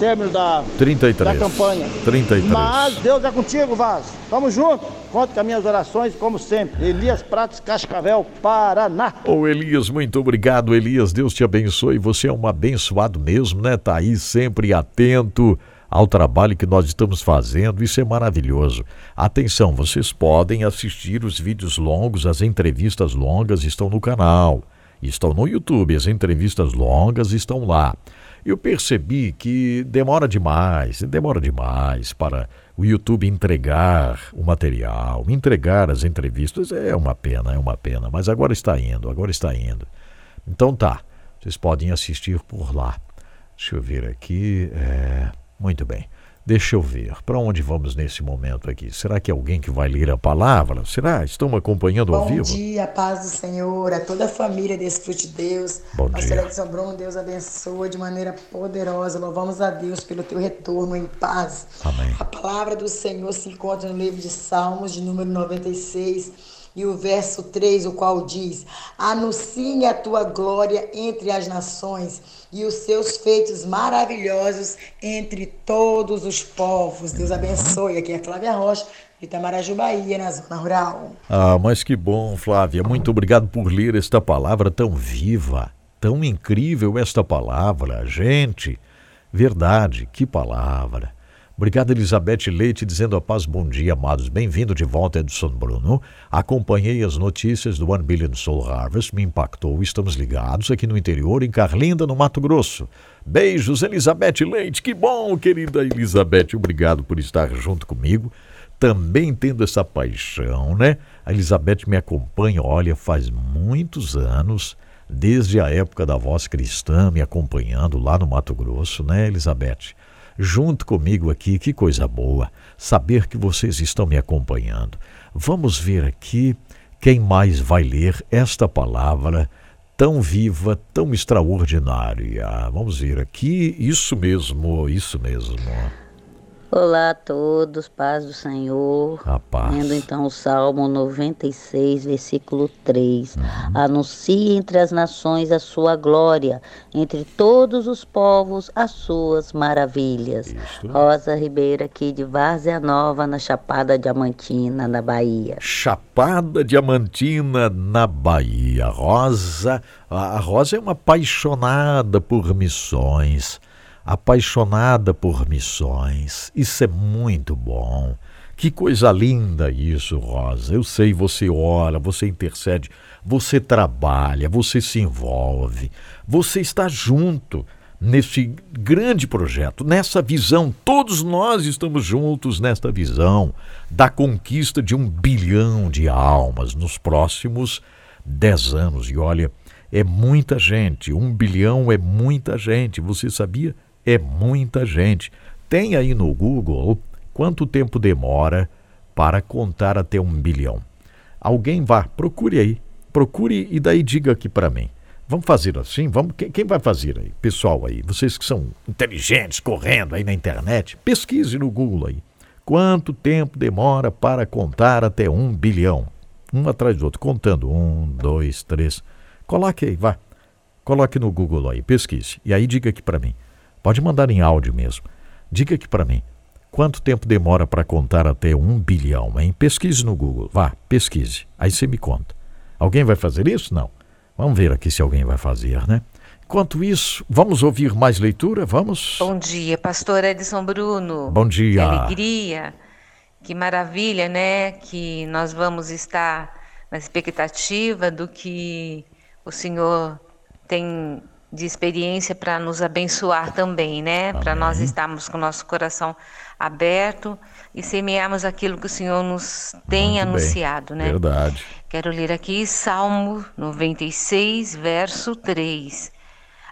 término da, 33. da campanha. 33. Mas Deus é contigo, Vaz. Tamo junto. Conte com as minhas orações, como sempre. Elias Pratos, Cascavel, Paraná. Ô Elias, muito obrigado, Elias. Deus te abençoe. Você é um abençoado mesmo, né? Tá aí sempre atento ao trabalho que nós estamos fazendo. Isso é maravilhoso. Atenção, vocês podem assistir os vídeos longos, as entrevistas longas estão no canal. Estão no YouTube, as entrevistas longas estão lá eu percebi que demora demais, demora demais para o YouTube entregar o material, entregar as entrevistas. É uma pena, é uma pena, mas agora está indo, agora está indo. Então tá, vocês podem assistir por lá. Deixa eu ver aqui. É... Muito bem. Deixa eu ver, para onde vamos nesse momento aqui? Será que é alguém que vai ler a palavra? Será? Estão acompanhando ao Bom vivo? dia, paz do Senhor, a toda a família desse Fruto de Deus. Bom Pastor dia. Edson Bruno, Deus abençoa de maneira poderosa. Louvamos a Deus pelo teu retorno em paz. Amém. A palavra do Senhor se encontra no livro de Salmos, de número 96, e o verso 3, o qual diz: Anuncie a tua glória entre as nações e os seus feitos maravilhosos entre todos os povos. Deus abençoe. Aqui é Flávia Rocha, Itamaraju, Bahia, na zona rural. Ah, mas que bom, Flávia. Muito obrigado por ler esta palavra tão viva, tão incrível esta palavra. Gente, verdade, que palavra. Obrigado, Elizabeth Leite, dizendo a paz, bom dia, amados. Bem-vindo de volta, Edson Bruno. Acompanhei as notícias do One Billion Soul Harvest, me impactou. Estamos ligados aqui no interior, em Carlinda, no Mato Grosso. Beijos, Elizabeth Leite. Que bom, querida Elizabeth. Obrigado por estar junto comigo. Também tendo essa paixão, né? A Elizabeth me acompanha, olha, faz muitos anos, desde a época da voz cristã, me acompanhando lá no Mato Grosso, né, Elizabeth? Junto comigo aqui, que coisa boa saber que vocês estão me acompanhando. Vamos ver aqui quem mais vai ler esta palavra tão viva, tão extraordinária. Vamos ver aqui, isso mesmo, isso mesmo. Olá a todos, paz do Senhor. A paz. Lendo então o Salmo 96, versículo 3. Anuncie entre as nações a sua glória, entre todos os povos as suas maravilhas. Isso. Rosa Ribeiro aqui de Várzea Nova, na Chapada Diamantina, na Bahia. Chapada Diamantina, na Bahia. Rosa, a Rosa é uma apaixonada por missões. Apaixonada por missões. Isso é muito bom. Que coisa linda isso, Rosa. Eu sei, você ora, você intercede, você trabalha, você se envolve, você está junto neste grande projeto, nessa visão. Todos nós estamos juntos nesta visão da conquista de um bilhão de almas nos próximos dez anos. E olha, é muita gente. Um bilhão é muita gente. Você sabia? É muita gente. Tem aí no Google quanto tempo demora para contar até um bilhão. Alguém vá, procure aí. Procure e daí diga aqui para mim. Vamos fazer assim? Vamos, quem, quem vai fazer aí? Pessoal aí, vocês que são inteligentes, correndo aí na internet, pesquise no Google aí. Quanto tempo demora para contar até um bilhão? Um atrás do outro, contando. Um, dois, três. Coloque aí, vá. Coloque no Google aí, pesquise. E aí diga aqui para mim. Pode mandar em áudio mesmo. Diga aqui para mim. Quanto tempo demora para contar até um bilhão, hein? Pesquise no Google. Vá, pesquise. Aí você me conta. Alguém vai fazer isso? Não. Vamos ver aqui se alguém vai fazer, né? Enquanto isso, vamos ouvir mais leitura? Vamos? Bom dia, pastor Edson Bruno. Bom Que dia. alegria, que maravilha, né? Que nós vamos estar na expectativa do que o Senhor tem de experiência para nos abençoar também, né? Para nós estarmos com o nosso coração aberto e semearmos aquilo que o Senhor nos tem Muito bem. anunciado, né? Verdade. Quero ler aqui Salmo 96, verso 3.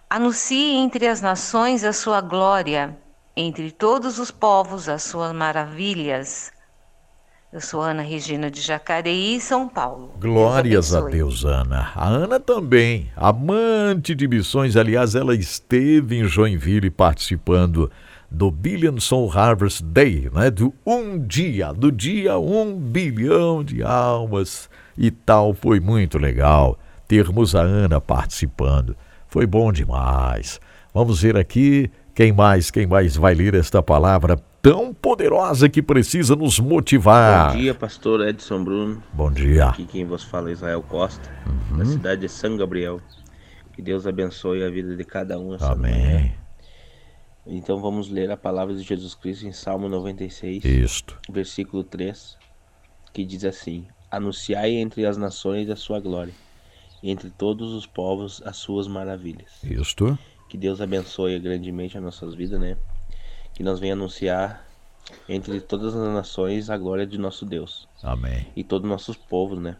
Anuncie entre as nações a sua glória, entre todos os povos as suas maravilhas. Eu sou Ana Regina de Jacareí, São Paulo. Glórias a. Deus, Ana. A Ana também, amante de missões. Aliás, ela esteve em Joinville participando do Billion Soul Harvest Day, né? do um dia, do dia um bilhão de almas e tal. Foi muito legal termos a Ana participando. Foi bom demais. Vamos ver aqui quem mais, quem mais vai ler esta palavra tão poderosa que precisa nos motivar. Bom dia, pastor Edson Bruno. Bom dia. Aqui quem vos fala é Israel Costa, Uhum. da cidade de São Gabriel. Que Deus abençoe a vida de cada um essa manhã. Amém. Então vamos ler a palavra de Jesus Cristo em Salmo 96, Isto. versículo 3, que diz assim: Anunciai entre as nações a sua glória, e entre todos os povos as suas maravilhas. Isto. Que Deus abençoe grandemente as nossas vidas, né? Que nós venha anunciar entre todas as nações a glória de nosso Deus. Amém. e todos os nossos povos, né?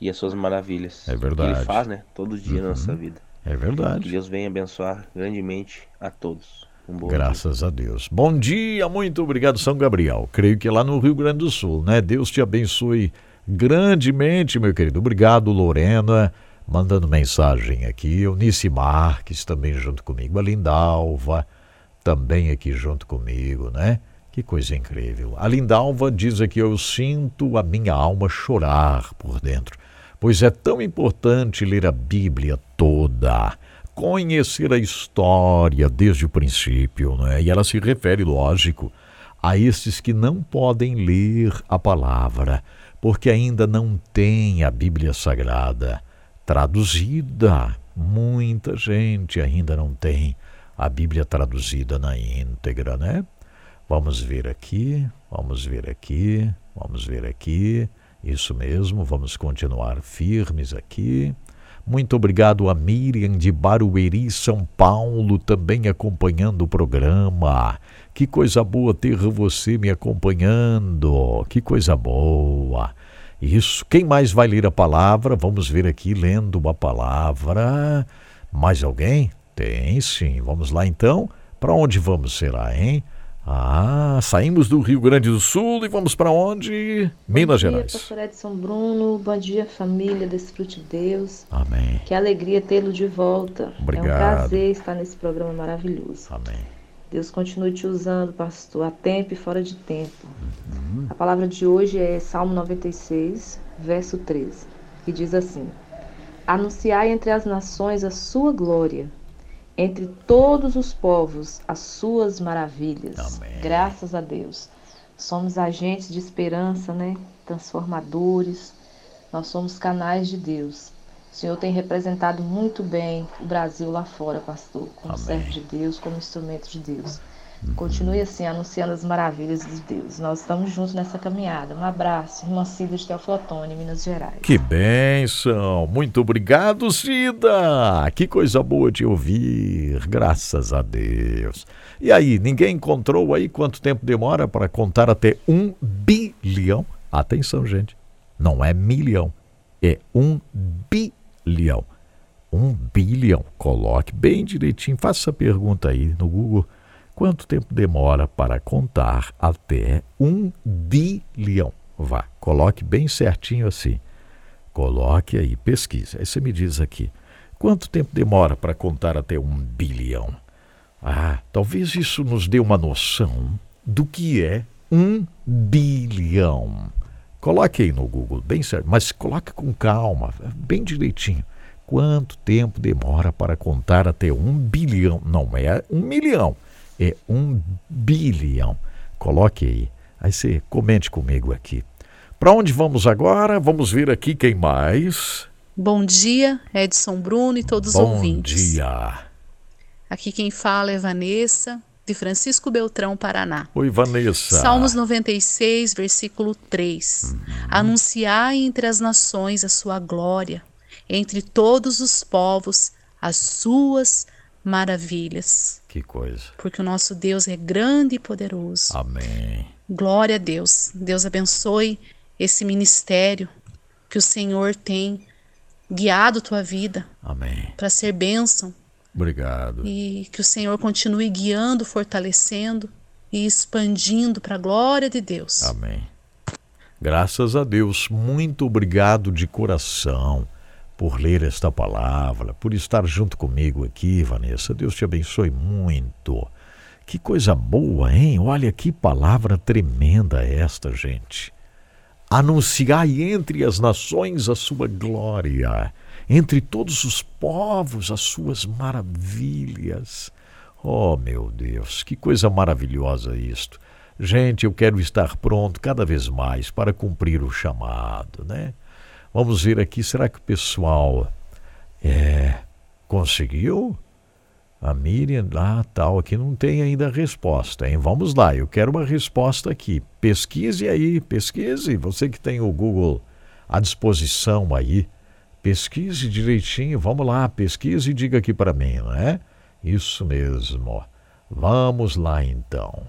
E as suas maravilhas. É Que verdade. Uhum. ele faz, né? Todo dia na nossa vida. É Que verdade. Deus venha abençoar grandemente a todos. Um bom Graças dia. a Deus. Bom dia, muito obrigado, São Gabriel. Creio que é lá no Rio Grande do Sul, né? Deus te abençoe grandemente, meu querido. Obrigado, Lorena, mandando mensagem aqui. Eunice Marques também junto comigo. A Lindalva também aqui junto comigo, né? Que coisa incrível. A Lindalva diz aqui: Eu sinto a minha alma chorar por dentro, pois é tão importante ler a Bíblia toda, conhecer a história desde o princípio, né? E ela se refere, lógico, a esses que não podem ler a palavra, porque ainda não têm a Bíblia Sagrada traduzida. Muita gente ainda não tem a Bíblia traduzida na íntegra, né? Vamos ver aqui, vamos ver aqui, vamos ver aqui. Isso mesmo, vamos continuar firmes aqui. Muito obrigado a Miriam de Barueri, São Paulo, também acompanhando o programa. Que coisa boa ter você me acompanhando. Que coisa boa. Isso. Quem mais vai ler a palavra? Vamos ver aqui lendo uma palavra. Mais alguém? Tem sim. Vamos lá então. Para onde vamos será, hein? Ah, saímos do Rio Grande do Sul e vamos para onde? Minas dia, Gerais. Pastor Edson Bruno, bom dia família, desfrute de Deus. Amém. Que alegria tê-lo de volta. Obrigado. É um prazer estar nesse programa maravilhoso. Amém. Deus continue te usando, pastor, a tempo e fora de tempo. Uhum. A palavra de hoje é Salmo 96, verso 13, que diz assim: Anunciai entre as nações a sua glória entre todos os povos as suas maravilhas. Amém. Graças a Deus. Somos agentes de esperança, né? Transformadores. Nós somos canais de Deus. O Senhor tem representado muito bem o Brasil lá fora, pastor, como Amém. servo de Deus, como instrumento de Deus. Continue assim, anunciando as maravilhas de Deus. Nós estamos juntos nessa caminhada. Um abraço, irmã Cida de Teoflotone, Minas Gerais. Que bênção! Muito obrigado, Cida! Que coisa boa de ouvir, graças a Deus. E aí, ninguém encontrou aí quanto tempo demora para contar até um bilhão? Atenção, gente, não é milhão, é um bilhão. Um bilhão. Coloque bem direitinho, faça essa pergunta aí no Google. Quanto tempo demora para contar até um bilhão? Vá, coloque bem certinho assim. Coloque aí, pesquisa. Aí você me diz aqui. Quanto tempo demora para contar até um bilhão? Ah, talvez isso nos dê uma noção do que é um bilhão. Coloque aí no Google, bem certo, mas coloque com calma, bem direitinho. Quanto tempo demora para contar até um bilhão? Não é um milhão é um bilhão. Coloque aí. Aí você comente comigo aqui. Para onde vamos agora? Vamos ver aqui quem mais. Bom dia, Edson Bruno e todos os Bom ouvintes. Bom dia. Aqui quem fala é Vanessa, de Francisco Beltrão, Paraná. Oi, Vanessa. Salmos 96, versículo 3. Uhum. Anunciai entre as nações a sua glória, entre todos os povos as suas maravilhas. Que coisa. Porque o nosso Deus é grande e poderoso. Amém. Glória a Deus. Deus abençoe esse ministério que o Senhor tem guiado tua vida. Amém. Para ser bênção. Obrigado. E que o Senhor continue guiando, fortalecendo e expandindo para a glória de Deus. Amém. Graças a Deus. Muito obrigado de coração por ler esta palavra, por estar junto comigo aqui, Vanessa. Deus te abençoe muito. Que coisa boa, hein? Olha que palavra tremenda esta, gente. Anunciai entre as nações a sua glória, entre todos os povos as suas maravilhas. Oh, meu Deus, que coisa maravilhosa isto. Gente, eu quero estar pronto cada vez mais para cumprir o chamado, né? Vamos ver aqui, será que o pessoal é, conseguiu? A Miriam, ah, tal, aqui não tem ainda a resposta, hein? Vamos lá, eu quero uma resposta aqui. Pesquise aí, pesquise. Você que tem o Google à disposição aí, pesquise direitinho. Vamos lá, pesquise e diga aqui para mim, não é? Isso mesmo. Vamos lá então.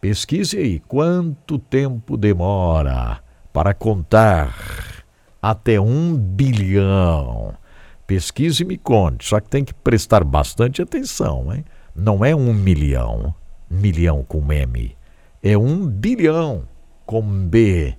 Pesquise aí quanto tempo demora para contar até um bilhão. Pesquise e me conte, só que tem que prestar bastante atenção, hein? não é um milhão, milhão com M, é um bilhão com B.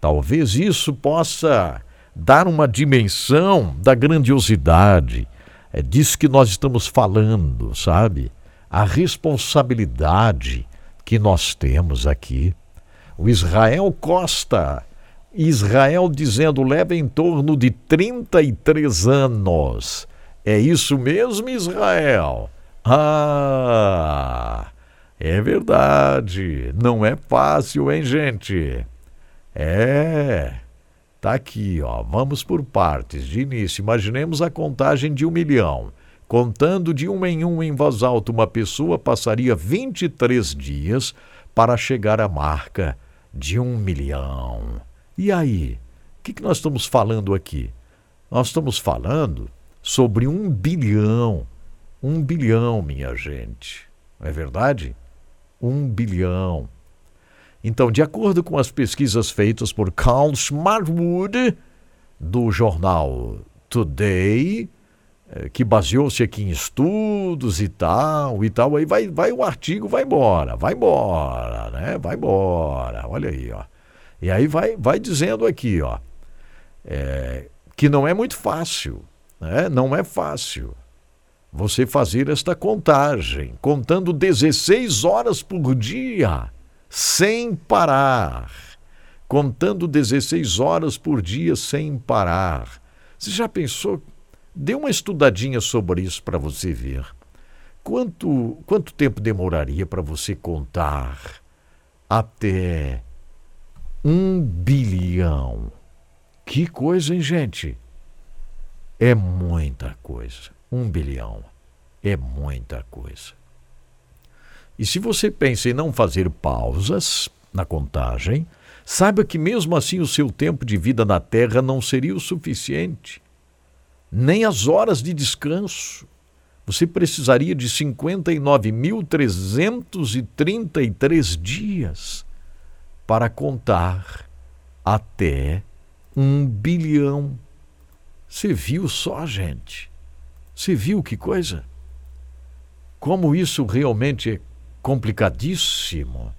Talvez isso possa dar uma dimensão da grandiosidade. É disso que nós estamos falando, sabe? A responsabilidade que nós temos aqui. O Israel Costa, Israel dizendo leva em torno de 33 anos. É isso mesmo, Israel? Ah, é verdade. Não é fácil, hein, gente? É. Tá aqui, ó. Vamos por partes. De início, imaginemos a contagem de um milhão. Contando de um em um em voz alta, uma pessoa passaria 23 dias para chegar à marca de um milhão. E aí? O que, que nós estamos falando aqui? Nós estamos falando sobre um bilhão. Um bilhão, minha gente. Não é verdade? Um bilhão. Então, de acordo com as pesquisas feitas por Carl Smartwood, do jornal Today, eh, que baseou-se aqui em estudos e tal, e tal, aí vai, vai o artigo, vai embora, vai embora, né? Vai embora, olha aí, ó. E aí vai, vai dizendo aqui, ó, é, que não é muito fácil, né? Não é fácil você fazer esta contagem, contando 16 horas por dia, sem parar. Contando 16 horas por dia sem parar. Você já pensou? Dê uma estudadinha sobre isso para você ver. Quanto, quanto tempo demoraria para você contar até um bilhão? Que coisa, hein, gente? É muita coisa. Um bilhão é muita coisa. E se você pensa em não fazer pausas na contagem, saiba que mesmo assim o seu tempo de vida na Terra não seria o suficiente, nem as horas de descanso. Você precisaria de 59.333 dias para contar até um bilhão. Você viu só, gente? Você viu que coisa? Como isso realmente é complicadíssimo.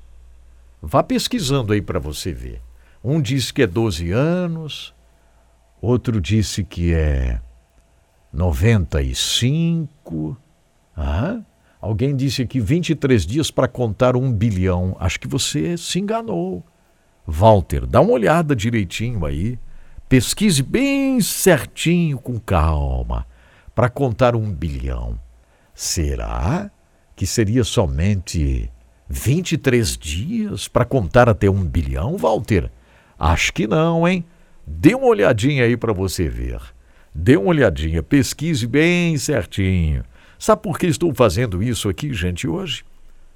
Vá pesquisando aí para você ver. Um diz que é 12 anos, outro disse que é 95. Ah, alguém disse aqui 23 dias para contar um bilhão. Acho que você se enganou. Walter, dá uma olhada direitinho aí. Pesquise bem certinho, com calma, para contar um bilhão. Será que seria somente 23 dias para contar até um bilhão, Walter? Acho que não, hein? Dê uma olhadinha aí para você ver. Dê uma olhadinha, pesquise bem certinho. Sabe por que estou fazendo isso aqui, gente, hoje?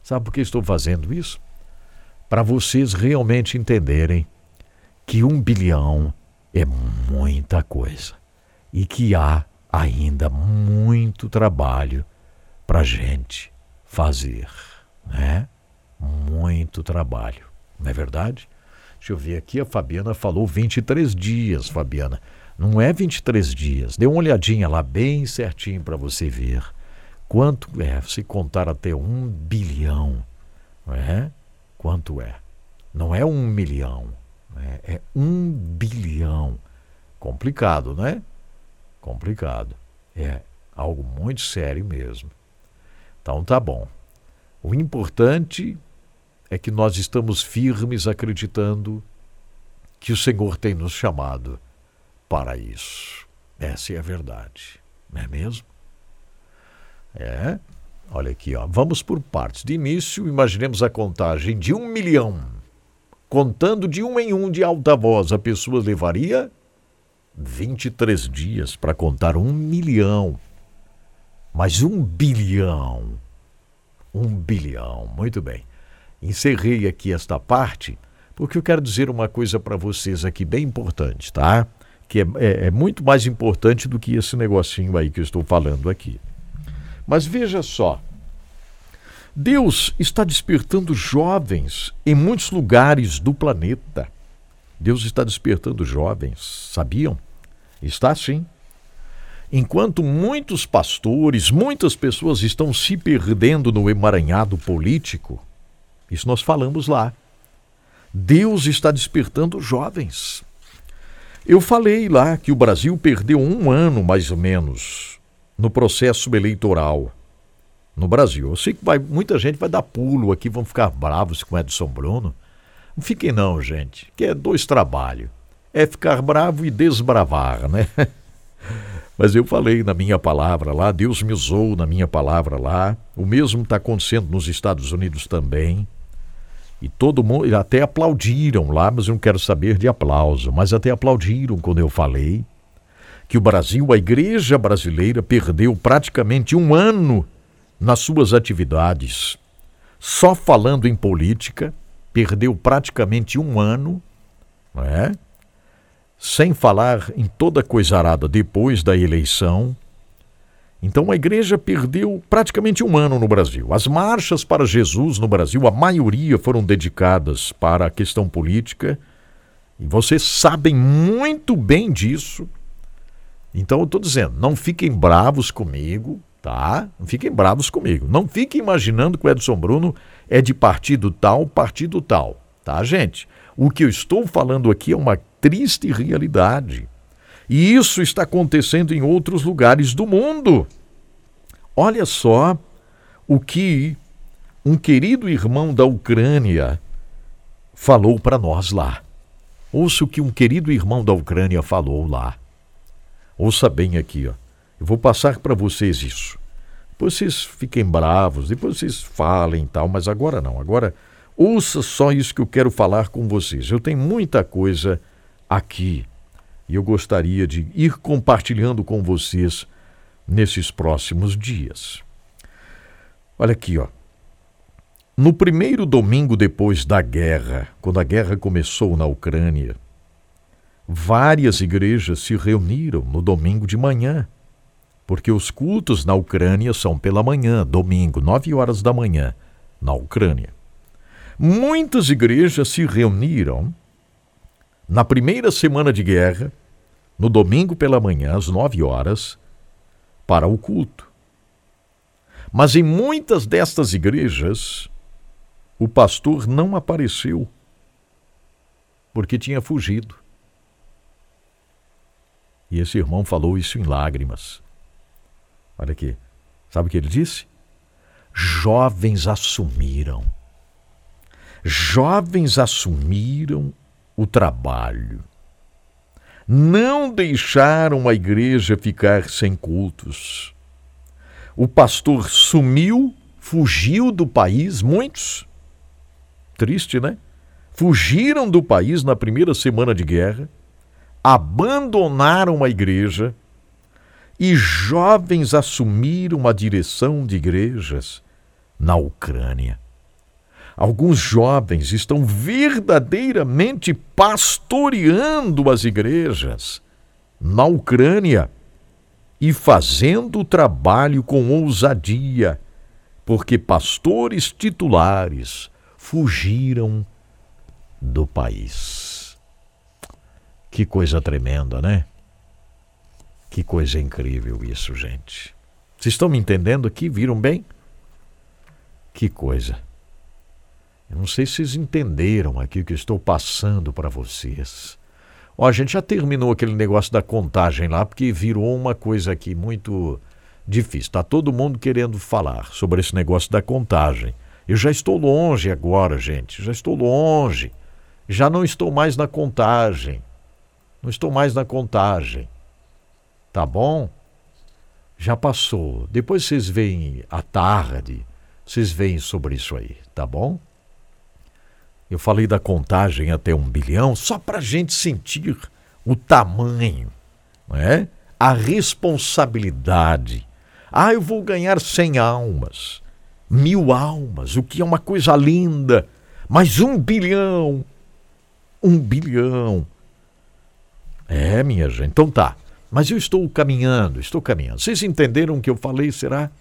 Sabe por que estou fazendo isso? Para vocês realmente entenderem que um bilhão é muita coisa e que há ainda muito trabalho para gente fazer, né? Muito trabalho, não é verdade? Deixa eu ver aqui, a Fabiana falou 23 dias, Fabiana. Não é 23 dias. Dê uma olhadinha lá bem certinho para você ver quanto é, se contar até um bilhão, é? Quanto é? Não é um milhão, é, é um bilhão. Complicado, né? Complicado. É algo muito sério mesmo. Então tá bom. O importante é que nós estamos firmes acreditando que o Senhor tem nos chamado para isso. Essa é a verdade, não é mesmo? É. Olha aqui, ó. Vamos por partes. De início, imaginemos a contagem de um milhão. Contando de um em um de alta voz, a pessoa levaria 23 dias para contar um milhão. Mas um bilhão. Um bilhão. Muito bem. Encerrei aqui esta parte porque eu quero dizer uma coisa para vocês aqui bem importante, tá? Que é, é, é muito mais importante do que esse negocinho aí que eu estou falando aqui. Mas veja só. Deus está despertando jovens em muitos lugares do planeta. Deus está despertando jovens, sabiam? Está sim. enquanto muitos pastores, muitas pessoas estão se perdendo no emaranhado político, isso nós falamos lá. Deus está despertando jovens. Eu falei lá que o Brasil perdeu um ano, mais ou menos, no processo eleitoral no Brasil. Eu sei que vai, muita gente vai dar pulo aqui, vão ficar bravos com Edson Bruno. Não fiquem não, gente, que é dois trabalhos. É ficar bravo e desbravar, né? Mas eu falei na minha palavra lá, Deus me usou na minha palavra lá. O mesmo está acontecendo nos Estados Unidos também. E todo mundo, até aplaudiram lá, mas eu não quero saber de aplauso, mas até aplaudiram quando eu falei que o Brasil, a igreja brasileira, perdeu praticamente um ano nas suas atividades. Só falando em política, perdeu praticamente um ano, não é? sem falar em toda coisa arada depois da eleição. Então a igreja perdeu praticamente um ano no Brasil. As marchas para Jesus no Brasil, a maioria foram dedicadas para a questão política. E vocês sabem muito bem disso. Então eu estou dizendo, não fiquem bravos comigo, tá? Não fiquem bravos comigo. Não fiquem imaginando que o Edson Bruno é de partido tal, partido tal, tá, gente? O que eu estou falando aqui é uma triste realidade. E isso está acontecendo em outros lugares do mundo. Olha só o que um querido irmão da Ucrânia falou para nós lá. Ouça o que um querido irmão da Ucrânia falou lá. Ouça bem aqui, ó. Eu vou passar para vocês isso. Depois vocês fiquem bravos, depois vocês falem e tal, mas agora não. Agora ouça só isso que eu quero falar com vocês. Eu tenho muita coisa aqui. E eu gostaria de ir compartilhando com vocês nesses próximos dias. Olha aqui, ó. No primeiro domingo depois da guerra, quando a guerra começou na Ucrânia, várias igrejas se reuniram no domingo de manhã, porque os cultos na Ucrânia são pela manhã, domingo, nove horas da manhã, na Ucrânia. Muitas igrejas se reuniram na primeira semana de guerra, no domingo pela manhã, às nove horas, para o culto. Mas em muitas destas igrejas, o pastor não apareceu, porque tinha fugido. E esse irmão falou isso em lágrimas. Olha aqui, sabe o que ele disse? Jovens assumiram. Jovens assumiram o trabalho. Não deixaram a igreja ficar sem cultos. O pastor sumiu, fugiu do país, muitos. Triste, né? Fugiram do país na primeira semana de guerra, abandonaram a igreja e jovens assumiram a direção de igrejas na Ucrânia. Alguns jovens estão verdadeiramente pastoreando as igrejas na Ucrânia e fazendo o trabalho com ousadia, porque pastores titulares fugiram do país. Que coisa tremenda, né? Que coisa incrível isso, gente. Vocês estão me entendendo aqui? Viram bem? Que coisa. Eu não sei se vocês entenderam aqui o que eu estou passando para vocês. Ó, a gente já terminou aquele negócio da contagem lá, porque virou uma coisa aqui muito difícil. Está todo mundo querendo falar sobre esse negócio da contagem. Eu já estou longe agora, gente. Já estou longe. Já não estou mais na contagem. Não estou mais na contagem. Tá bom? Já passou. Depois vocês veem à tarde. Vocês veem sobre isso aí, tá bom? Eu falei da contagem até um bilhão só para a gente sentir o tamanho, não é? a responsabilidade. Ah, eu vou ganhar cem almas, mil almas, o que é uma coisa linda, mas um bilhão, um bilhão. É, minha gente, então tá. Mas eu estou caminhando, estou caminhando. Vocês entenderam o que eu falei, será?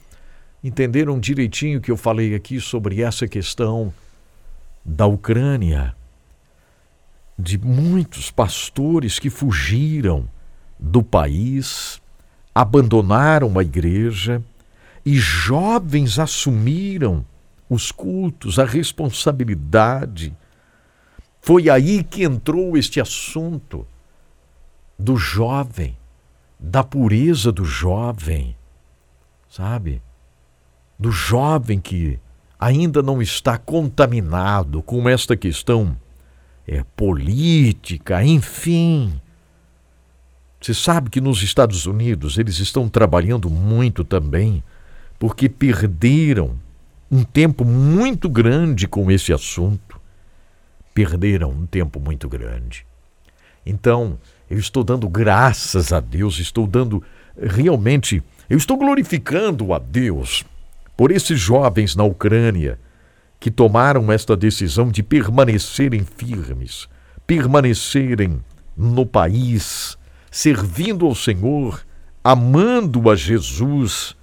Entenderam direitinho o que eu falei aqui sobre essa questão da Ucrânia, de muitos pastores que fugiram do país abandonaram a igreja e jovens assumiram os cultos, a responsabilidade. Foi aí que entrou este assunto do jovem, da pureza do jovem, sabe? Do jovem que ainda não está contaminado com esta questão é, política, enfim. Você sabe que nos Estados Unidos eles estão trabalhando muito também, porque perderam um tempo muito grande com esse assunto. Perderam um tempo muito grande. Então, eu estou dando graças a Deus, estou dando realmente, eu estou glorificando a Deus por esses jovens na Ucrânia que tomaram esta decisão de permanecerem firmes, permanecerem no país, servindo ao Senhor, amando a Jesus.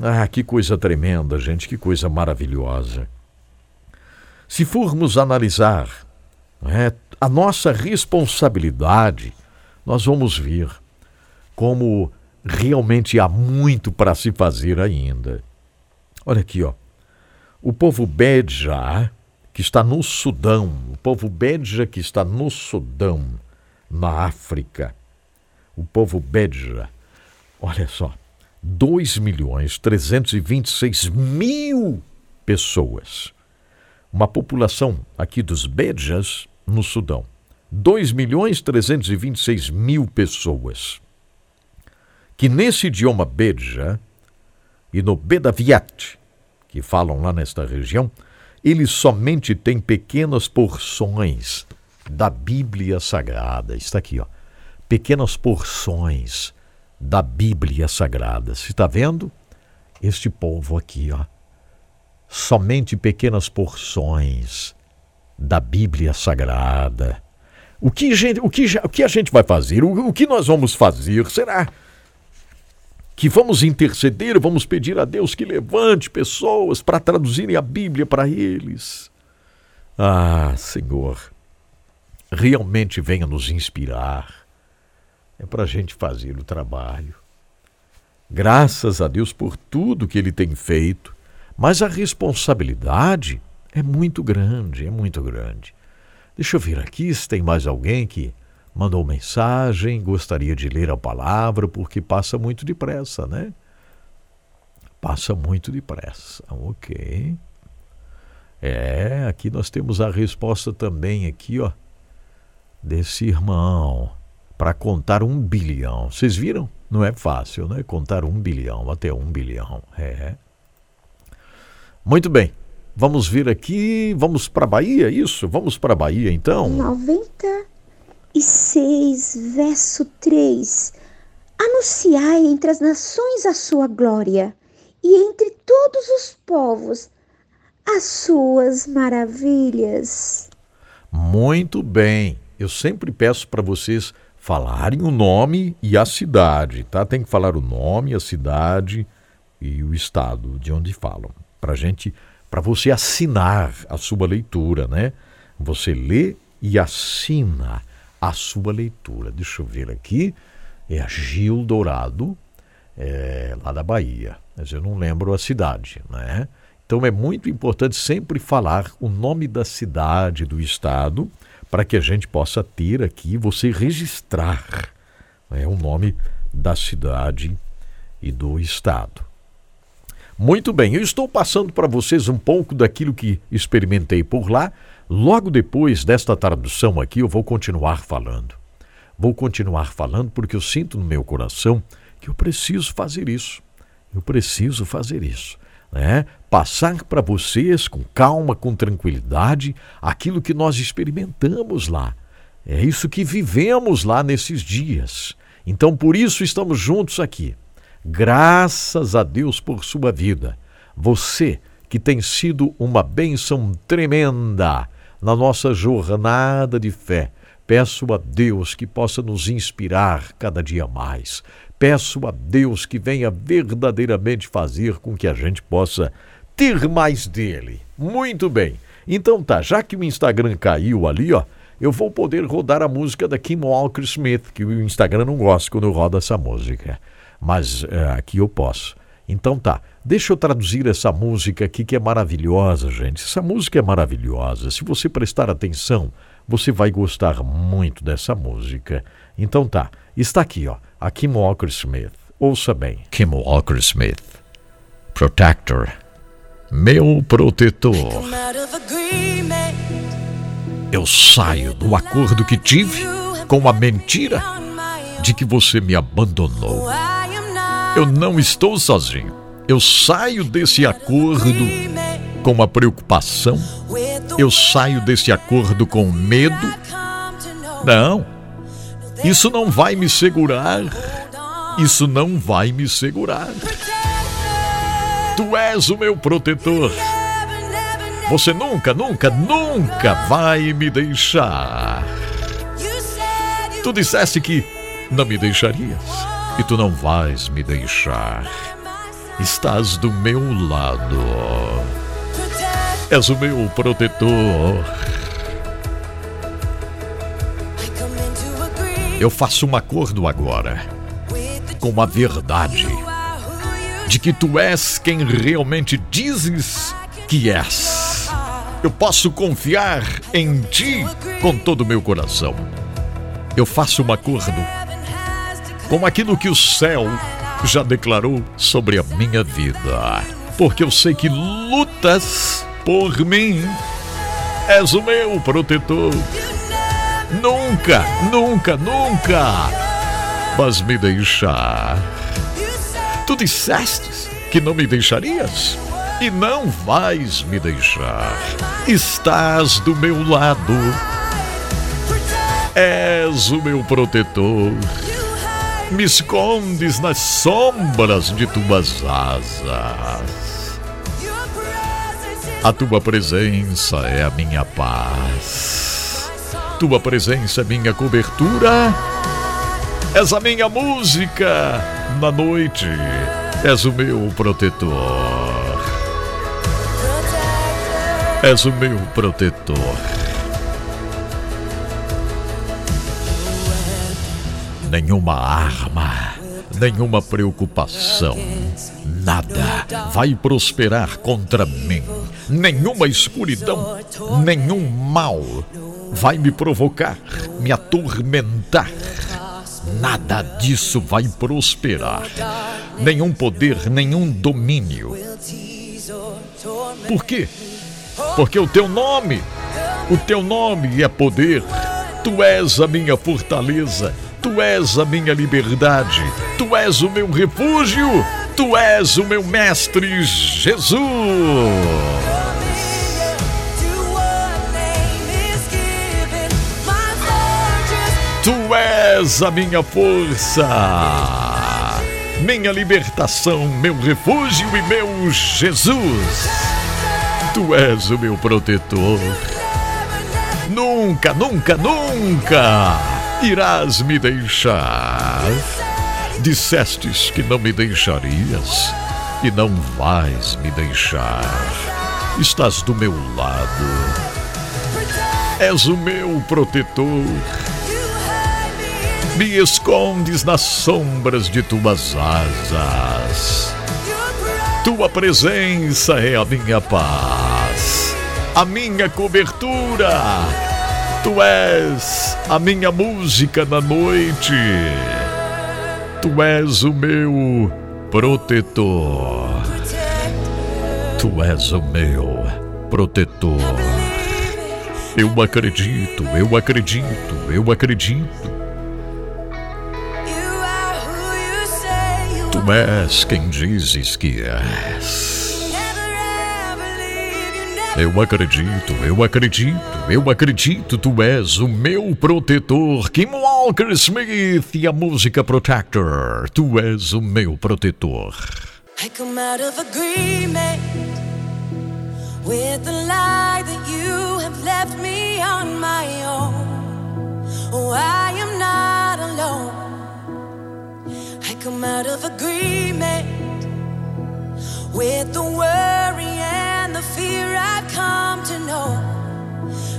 Ah, que coisa tremenda, gente, que coisa maravilhosa. Se formos analisar é, a nossa responsabilidade, nós vamos ver como realmente há muito para se fazer ainda. Olha aqui, ó. O povo Bedja, que está no Sudão, o povo Bedja que está no Sudão, na África, o povo Bedja, olha só, 2 milhões 326 mil pessoas. Uma população aqui dos Bedjas, no Sudão. 2 milhões 326 mil pessoas. Que nesse idioma Bedja e no Bedaviat, que falam lá nesta região, eles somente têm pequenas porções da Bíblia Sagrada. Está aqui, ó. Pequenas porções da Bíblia Sagrada. Você está vendo? Este povo aqui, ó. Somente pequenas porções da Bíblia Sagrada. O que, gente, o que, o que a gente vai fazer? O, o que nós vamos fazer? Será que vamos interceder, vamos pedir a Deus que levante pessoas para traduzirem a Bíblia para eles. Ah, Senhor, realmente venha nos inspirar. É para a gente fazer o trabalho. Graças a Deus por tudo que Ele tem feito, mas a responsabilidade é muito grande, é muito grande. Deixa eu ver aqui se tem mais alguém que mandou mensagem, gostaria de ler a palavra, porque passa muito depressa, né? Passa muito depressa. Ok. É, aqui nós temos a resposta também aqui, ó, desse irmão, para contar um bilhão. Vocês viram? Não é fácil, né? Contar um bilhão, até um bilhão. É. Muito bem. Vamos vir aqui, vamos para Bahia, isso? Vamos para Bahia então? 90 e 6, verso 3: Anunciai entre as nações a sua glória, e entre todos os povos as suas maravilhas. Muito bem. Eu sempre peço para vocês falarem o nome e a cidade, tá? Tem que falar o nome, a cidade e o estado de onde falam, para gente, para você assinar a sua leitura, né? Você lê e assina a sua leitura. Deixa eu ver aqui. É a Gil Dourado, é, lá da Bahia. Mas eu não lembro a cidade, né? Então é muito importante sempre falar o nome da cidade, do estado, para que a gente possa ter aqui, você registrar né, o nome da cidade e do estado. Muito bem, eu estou passando para vocês um pouco daquilo que experimentei por lá, Logo depois desta tradução aqui, eu vou continuar falando. Vou continuar falando porque eu sinto no meu coração que eu preciso fazer isso. Eu preciso fazer isso. Né? Passar para vocês com calma, com tranquilidade, aquilo que nós experimentamos lá. É isso que vivemos lá nesses dias. Então, por isso estamos juntos aqui. Graças a Deus por sua vida. Você que tem sido uma bênção tremenda na nossa jornada de fé. Peço a Deus que possa nos inspirar cada dia mais. Peço a Deus que venha verdadeiramente fazer com que a gente possa ter mais dele. Muito bem. Então tá, já que o Instagram caiu ali, ó, eu vou poder rodar a música da Kim Walker Smith, que o Instagram não gosta quando eu rodo essa música. Mas é, aqui eu posso. Então tá, deixa eu traduzir essa música aqui que é maravilhosa, gente. Essa música é maravilhosa. Se você prestar atenção, você vai gostar muito dessa música. Então tá, está aqui, ó, a Kim Walker Smith. Ouça bem. Kim Walker Smith. Protector. Meu protetor. Eu saio do acordo que tive com a mentira de que você me abandonou. Eu não estou sozinho. Eu saio desse acordo com a preocupação. Eu saio desse acordo com medo. Não. Isso não vai me segurar. Isso não vai me segurar. Tu és o meu protetor. Você nunca, nunca, nunca vai me deixar. Tu disseste que não me deixarias e tu não vais me deixar. Estás do meu lado. És o meu protetor. Eu faço um acordo agora com a verdade de que tu és quem realmente dizes que és. Eu posso confiar em ti com todo o meu coração. Eu faço um acordo com aquilo que o céu já declarou sobre a minha vida. Porque eu sei que lutas por mim. És o meu protetor. Nunca, nunca, nunca vas me deixar. Tu disseste que não me deixarias e não vais me deixar. Estás do meu lado. És o meu protetor me escondes nas sombras de tuas asas. A tua presença é a minha paz. Tua presença é minha cobertura. És a minha música na noite. És o meu protetor. És o meu protetor. Nenhuma arma, nenhuma preocupação, nada vai prosperar contra mim, nenhuma escuridão, nenhum mal vai me provocar, me atormentar. Nada disso vai prosperar, nenhum poder, nenhum domínio. Por quê? Porque o teu nome, o teu nome é poder. Tu és a minha fortaleza, Tu és a minha liberdade, Tu és o meu refúgio, Tu és o meu mestre Jesus. Tu és a minha força, minha libertação, meu refúgio e meu Jesus. Tu és o meu protetor. Nunca, nunca, nunca irás me deixar? Dissestes que não me deixarias e não vais me deixar. Estás do meu lado. És o meu protetor. Me escondes nas sombras de tuas asas. Tua presença é a minha paz, a minha cobertura Tu és a minha música na noite. Tu és o meu protetor. Tu és o meu protetor. Eu acredito, eu acredito, eu acredito. Tu és quem dizes que és. Eu acredito, eu acredito, eu acredito, tu és o meu protetor. Kim Walker Smith e a música Protector. Tu és o meu protetor. I come out of agreement with the lie that you have left me on my own. Oh, I am not alone. I come out of agreement with the worry and the fear I've come to know.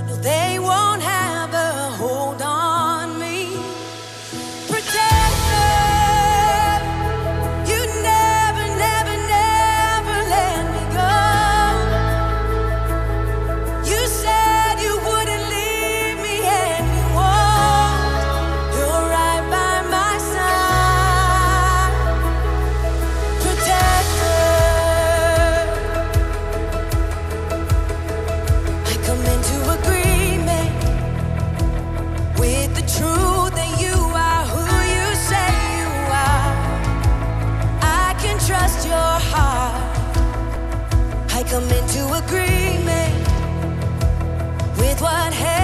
No, they won't have a hold on with.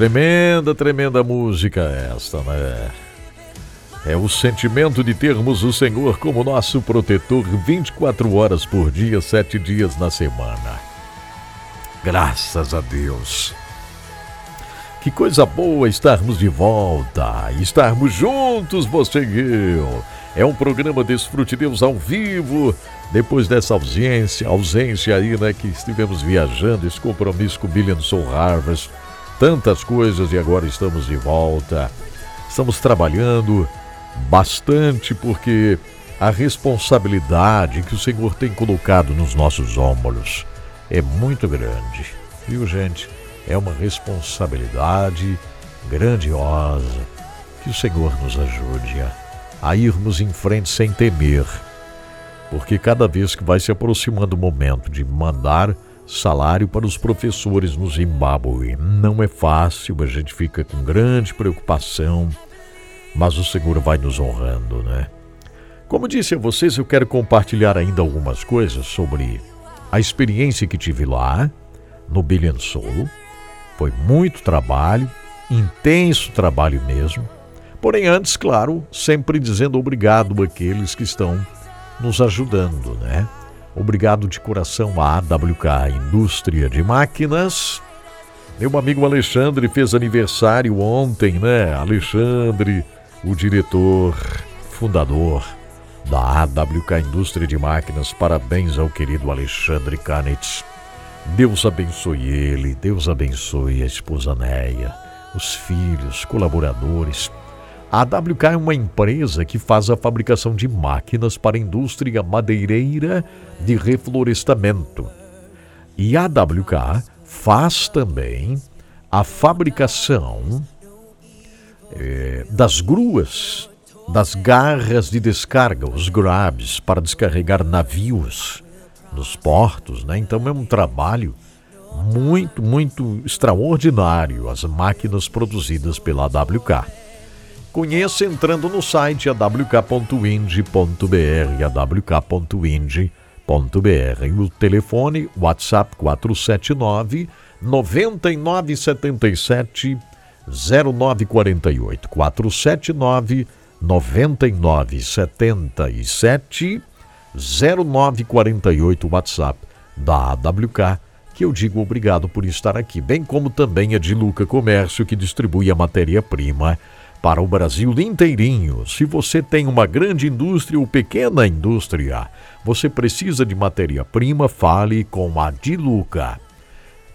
Tremenda, tremenda música esta, né? É o sentimento de termos o Senhor como nosso protetor 24 horas por dia, sete dias na semana. Graças a Deus. Que coisa boa estarmos de volta, estarmos juntos, você e eu. É um programa Desfrute Deus ao vivo, depois dessa ausência, ausência aí, né, que estivemos viajando, esse compromisso com Billion Soul Harvest, tantas coisas e agora estamos de volta. Estamos trabalhando bastante porque a responsabilidade que o Senhor tem colocado nos nossos ombros é muito grande, viu, gente? é uma responsabilidade grandiosa. Que o Senhor nos ajude a, a irmos em frente sem temer, porque cada vez que vai se aproximando o momento de mandar salário para os professores no Zimbábue, não é fácil, a gente fica com grande preocupação, mas o Senhor vai nos honrando, né? Como disse a vocês, eu quero compartilhar ainda algumas coisas sobre a experiência que tive lá no Soul foi muito trabalho, intenso trabalho mesmo. Porém, antes, claro, sempre dizendo obrigado àqueles que estão nos ajudando, né? Obrigado de coração à AWK Indústria de Máquinas. Meu amigo Alexandre fez aniversário ontem, né? Alexandre, o diretor, fundador da AWK Indústria de Máquinas. Parabéns ao querido Alexandre Kanitz. Deus abençoe ele, Deus abençoe a esposa Neia, os filhos, colaboradores. A AWK é uma empresa que faz a fabricação de máquinas para a indústria madeireira de reflorestamento. E a AWK faz também a fabricação é, das gruas, das garras de descarga, os grabs, para descarregar navios nos portos, né? Então é um trabalho muito, muito extraordinário as máquinas produzidas pela AWK. Conheça entrando no site awk.ind.br, awk.ind.br. O telefone WhatsApp 479 9977 0948 479 9977 0948 WhatsApp da AWK, que eu digo obrigado por estar aqui, bem como também a de Luca Comércio, que distribui a matéria-prima para o Brasil inteirinho. Se você tem uma grande indústria ou pequena indústria, você precisa de matéria-prima, fale com a Diluca.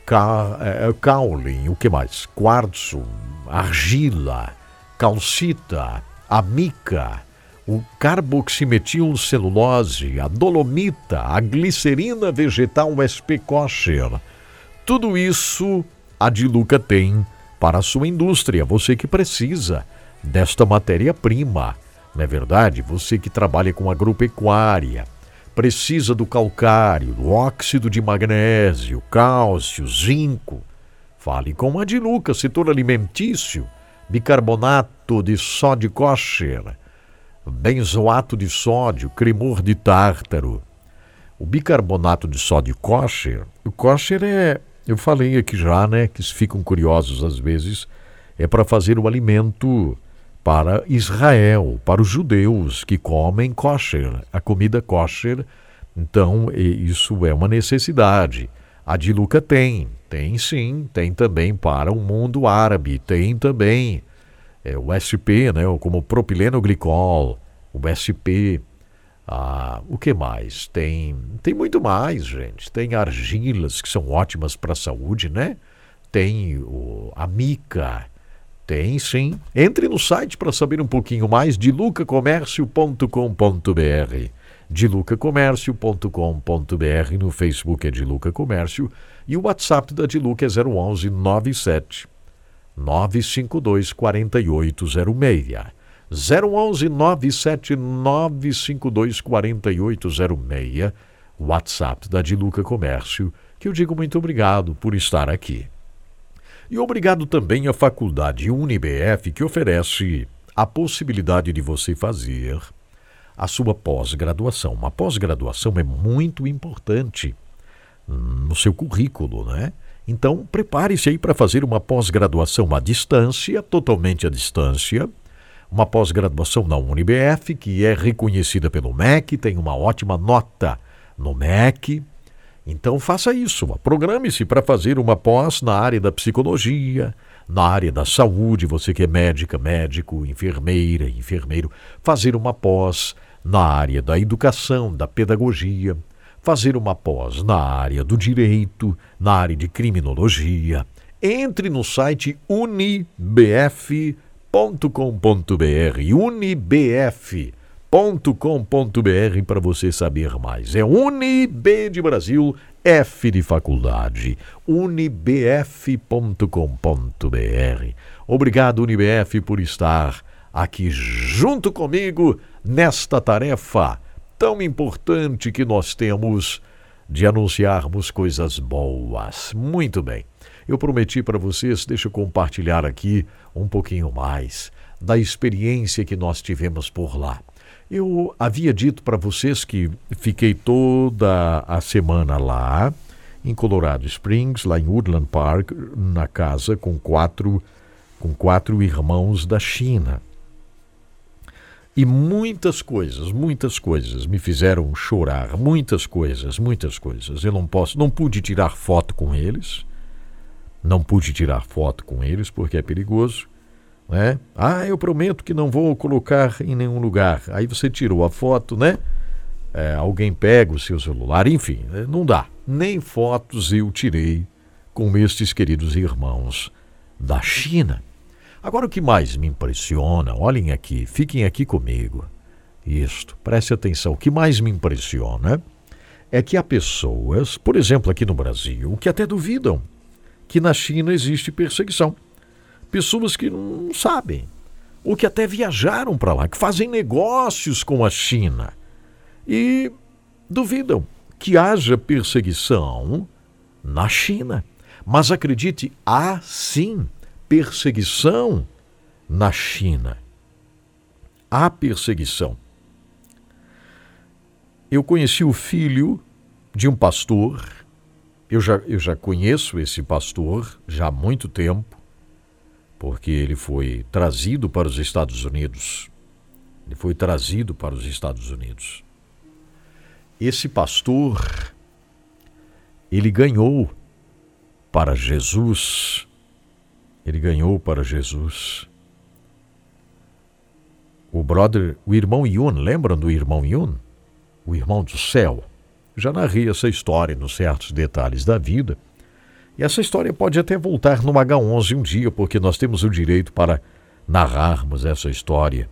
Ca, é, caule, o que mais? Quartzo, argila, calcita, amica, o carboximetilcelulose, a dolomita, a glicerina vegetal SP kosher. Tudo isso a Diluca tem para a sua indústria, você que precisa desta matéria-prima. Não é verdade? Você que trabalha com agropecuária, precisa do calcário, do óxido de magnésio, cálcio, zinco. Fale com a Diluca, setor alimentício, bicarbonato de sódio kosher benzoato de sódio, cremor de tártaro. O bicarbonato de sódio kosher, o kosher é, eu falei aqui já, né, que ficam curiosos às vezes, é para fazer o alimento para Israel, para os judeus que comem kosher, a comida kosher. Então, isso é uma necessidade. A Diluca tem, tem sim, tem também para o mundo árabe, tem também é, o SP, né, como propileno glicol, o SP, ah, o que mais? Tem, tem muito mais, gente. Tem argilas que são ótimas para a saúde, né? Tem o, a mica, tem sim. Entre no site para saber um pouquinho mais de lucacomércio.com.br. De lucacomércio.com.br no Facebook é de Luca Comércio e o WhatsApp da Diluca é 011 97 952 4806. 011 979 52 4806, WhatsApp da Diluca Comércio, que eu digo muito obrigado por estar aqui. E obrigado também à Faculdade UniBF, que oferece a possibilidade de você fazer a sua pós-graduação. Uma pós-graduação é muito importante no seu currículo, né? Então, prepare-se aí para fazer uma pós-graduação à distância, totalmente à distância, uma pós-graduação na UniBF, que é reconhecida pelo MEC, tem uma ótima nota no MEC. Então, faça isso, programe-se para fazer uma pós na área da psicologia, na área da saúde, você que é médica, médico, enfermeira, enfermeiro, fazer uma pós na área da educação, da pedagogia, fazer uma pós na área do direito, na área de criminologia. Entre no site unibf.com.br, unibf.com.br para você saber mais. É Unib de Brasil, F de faculdade, unibf.com.br. Obrigado, Unibf, por estar aqui junto comigo nesta tarefa tão importante que nós temos de anunciarmos coisas boas. Muito bem. Eu prometi para vocês, deixa eu compartilhar aqui um pouquinho mais da experiência que nós tivemos por lá. Eu havia dito para vocês que fiquei toda a semana lá em Colorado Springs, lá em Woodland Park, na casa com quatro com quatro irmãos da China. E muitas coisas, muitas coisas me fizeram chorar, muitas coisas, muitas coisas. Eu não posso, não pude tirar foto com eles. Não pude tirar foto com eles porque é perigoso, né? Ah, eu prometo que não vou colocar em nenhum lugar. Aí você tirou a foto, né? É, alguém pega o seu celular, enfim, né? não dá. Nem fotos eu tirei com estes queridos irmãos da China. Agora, o que mais me impressiona, olhem aqui, fiquem aqui comigo. Isto, preste atenção. O que mais me impressiona é que há pessoas, por exemplo, aqui no Brasil, que até duvidam que na China existe perseguição. Pessoas que não sabem, ou que até viajaram para lá, que fazem negócios com a China e duvidam que haja perseguição na China. Mas acredite, há sim perseguição na China. Há perseguição. Eu conheci o filho de um pastor, eu já, eu já conheço esse pastor já há muito tempo, porque ele foi trazido para os Estados Unidos. Ele foi trazido para os Estados Unidos. Esse pastor, ele ganhou para Jesus ele ganhou para Jesus. O brother, o irmão Yun, lembram do irmão Yun? O irmão do céu. Já narrei essa história nos certos detalhes da vida. E essa história pode até voltar no H11 um dia, porque nós temos o direito para narrarmos essa história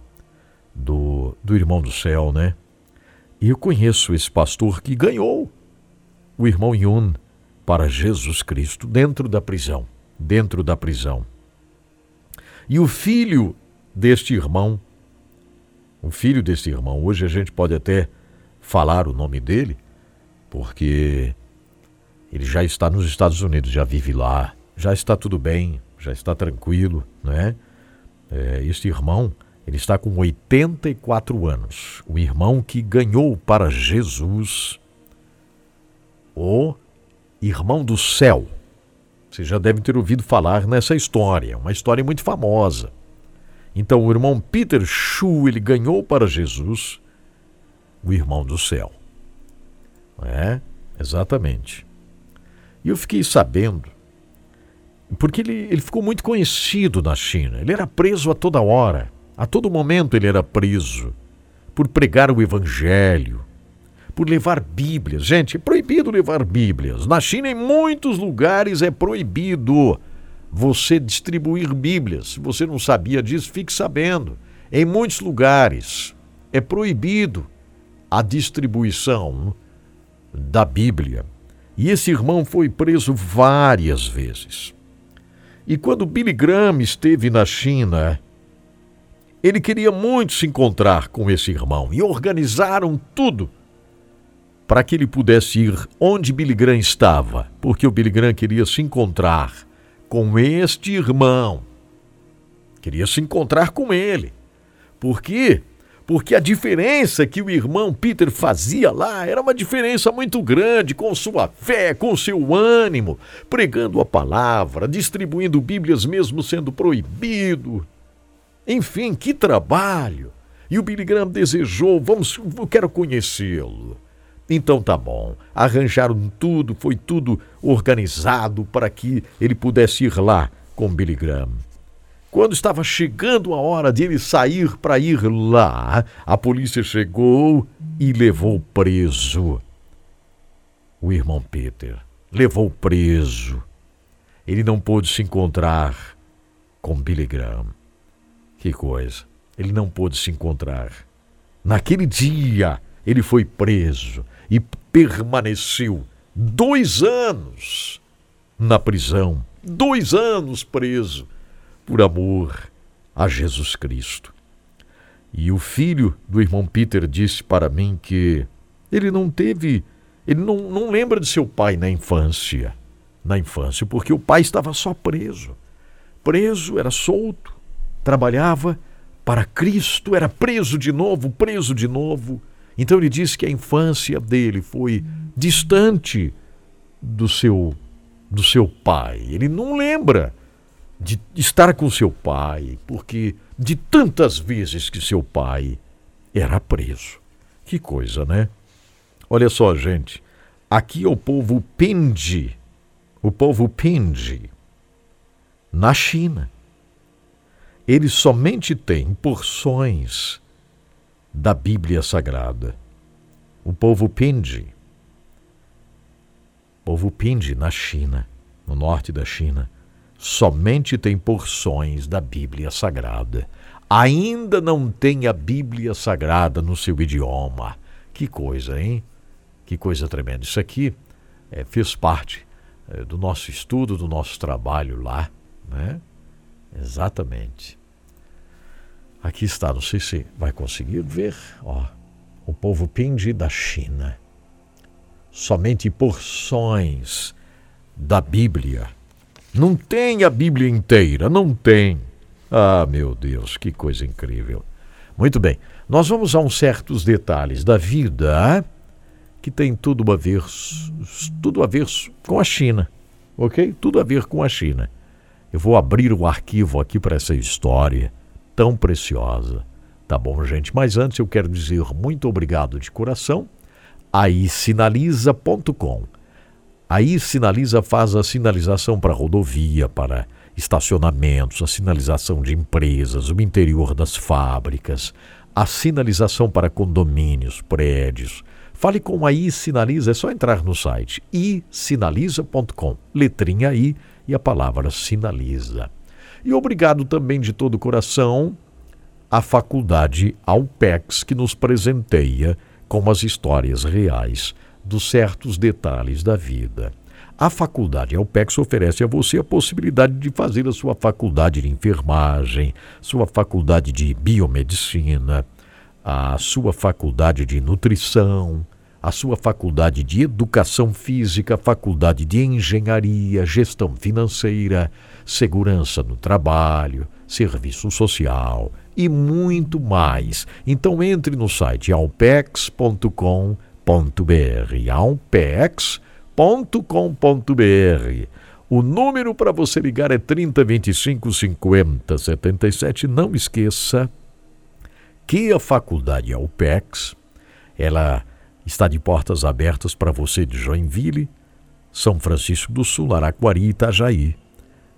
do, do irmão do céu, né? E eu conheço esse pastor que ganhou o irmão Yun para Jesus Cristo dentro da prisão dentro da prisão. E o filho deste irmão, o filho deste irmão, hoje a gente pode até falar o nome dele, porque ele já está nos Estados Unidos, já vive lá, já está tudo bem, já está tranquilo, né? É, este irmão, ele está com 84 anos. O irmão que ganhou para Jesus o irmão do céu. Você já deve ter ouvido falar nessa história, uma história muito famosa. Então, o irmão Peter Shu, ele ganhou para Jesus o irmão do céu. É, exatamente. E eu fiquei sabendo, porque ele, ele ficou muito conhecido na China. Ele era preso a toda hora, a todo momento ele era preso por pregar o evangelho, por levar Bíblias. Gente, é proibido levar Bíblias. Na China, em muitos lugares, é proibido você distribuir Bíblias. Se você não sabia disso, fique sabendo. Em muitos lugares é proibido a distribuição da Bíblia. E esse irmão foi preso várias vezes. E quando Billy Graham esteve na China, ele queria muito se encontrar com esse irmão e organizaram tudo para que ele pudesse ir onde Billy Graham estava, porque o Billy Graham queria se encontrar com este irmão. Queria se encontrar com ele. Por quê? Porque a diferença que o irmão Peter fazia lá era uma diferença muito grande com sua fé, com seu ânimo, pregando a palavra, distribuindo Bíblias mesmo sendo proibido. Enfim, que trabalho! E o Billy Graham desejou, vamos, eu quero conhecê-lo. Então tá bom, arranjaram tudo, foi tudo organizado para que ele pudesse ir lá com Billy Graham. Quando estava chegando a hora de ele sair para ir lá, a polícia chegou e levou preso o irmão Peter. Levou preso. Ele não pôde se encontrar com Billy Graham. Que coisa. Ele não pôde se encontrar. Naquele dia, ele foi preso e permaneceu dois anos na prisão. Dois anos preso por amor a Jesus Cristo. E o filho do irmão Peter disse para mim que ele não teve, ele não, não lembra de seu pai na infância. Na infância, porque o pai estava só preso. Preso, era solto, trabalhava para Cristo, era preso de novo, preso de novo. Então ele disse que a infância dele foi distante do seu do seu pai. Ele não lembra de estar com seu pai, porque de tantas vezes que seu pai era preso. Que coisa, né? Olha só, gente. Aqui é o povo Pende. O povo Pende. Na China. Eles somente têm porções da Bíblia Sagrada. O povo Pende. O povo Pende na China, no norte da China somente tem porções da Bíblia Sagrada. Ainda não tem a Bíblia Sagrada no seu idioma. Que coisa, hein? Que coisa tremenda. Isso aqui é, fez parte é, do nosso estudo, do nosso trabalho lá, né? Exatamente. Aqui está, não sei se vai conseguir ver, ó, o povo Pindi da China. Somente porções da Bíblia não tem a Bíblia inteira, não tem. Ah, meu Deus, que coisa incrível. Muito bem, nós vamos a uns certos detalhes da vida que tem tudo a ver, tudo a ver com a China, ok? Tudo a ver com a China. Eu vou abrir o arquivo aqui para essa história tão preciosa. Tá bom, gente? Mas antes eu quero dizer muito obrigado de coração. Sinaliza.com Aí sinaliza, faz a sinalização para rodovia, para estacionamentos, a sinalização de empresas, o interior das fábricas, a sinalização para condomínios, prédios. Fale com a I Sinaliza, é só entrar no site isinaliza.com, letrinha I e a palavra sinaliza. E obrigado também de todo o coração à Faculdade Alpex, que nos presenteia com as histórias reais dos certos detalhes da vida. A faculdade Alpex oferece a você a possibilidade de fazer a sua faculdade de enfermagem, sua faculdade de biomedicina, a sua faculdade de nutrição, a sua faculdade de educação física, faculdade de engenharia, gestão financeira, segurança no trabalho, serviço social e muito mais. Então entre no site alpex.com.br alpex.com.br. O número para você ligar é 3025 50 77. Não esqueça que a Faculdade Alpex, ela está de portas abertas para você de Joinville, São Francisco do Sul, Araquari e Itajaí.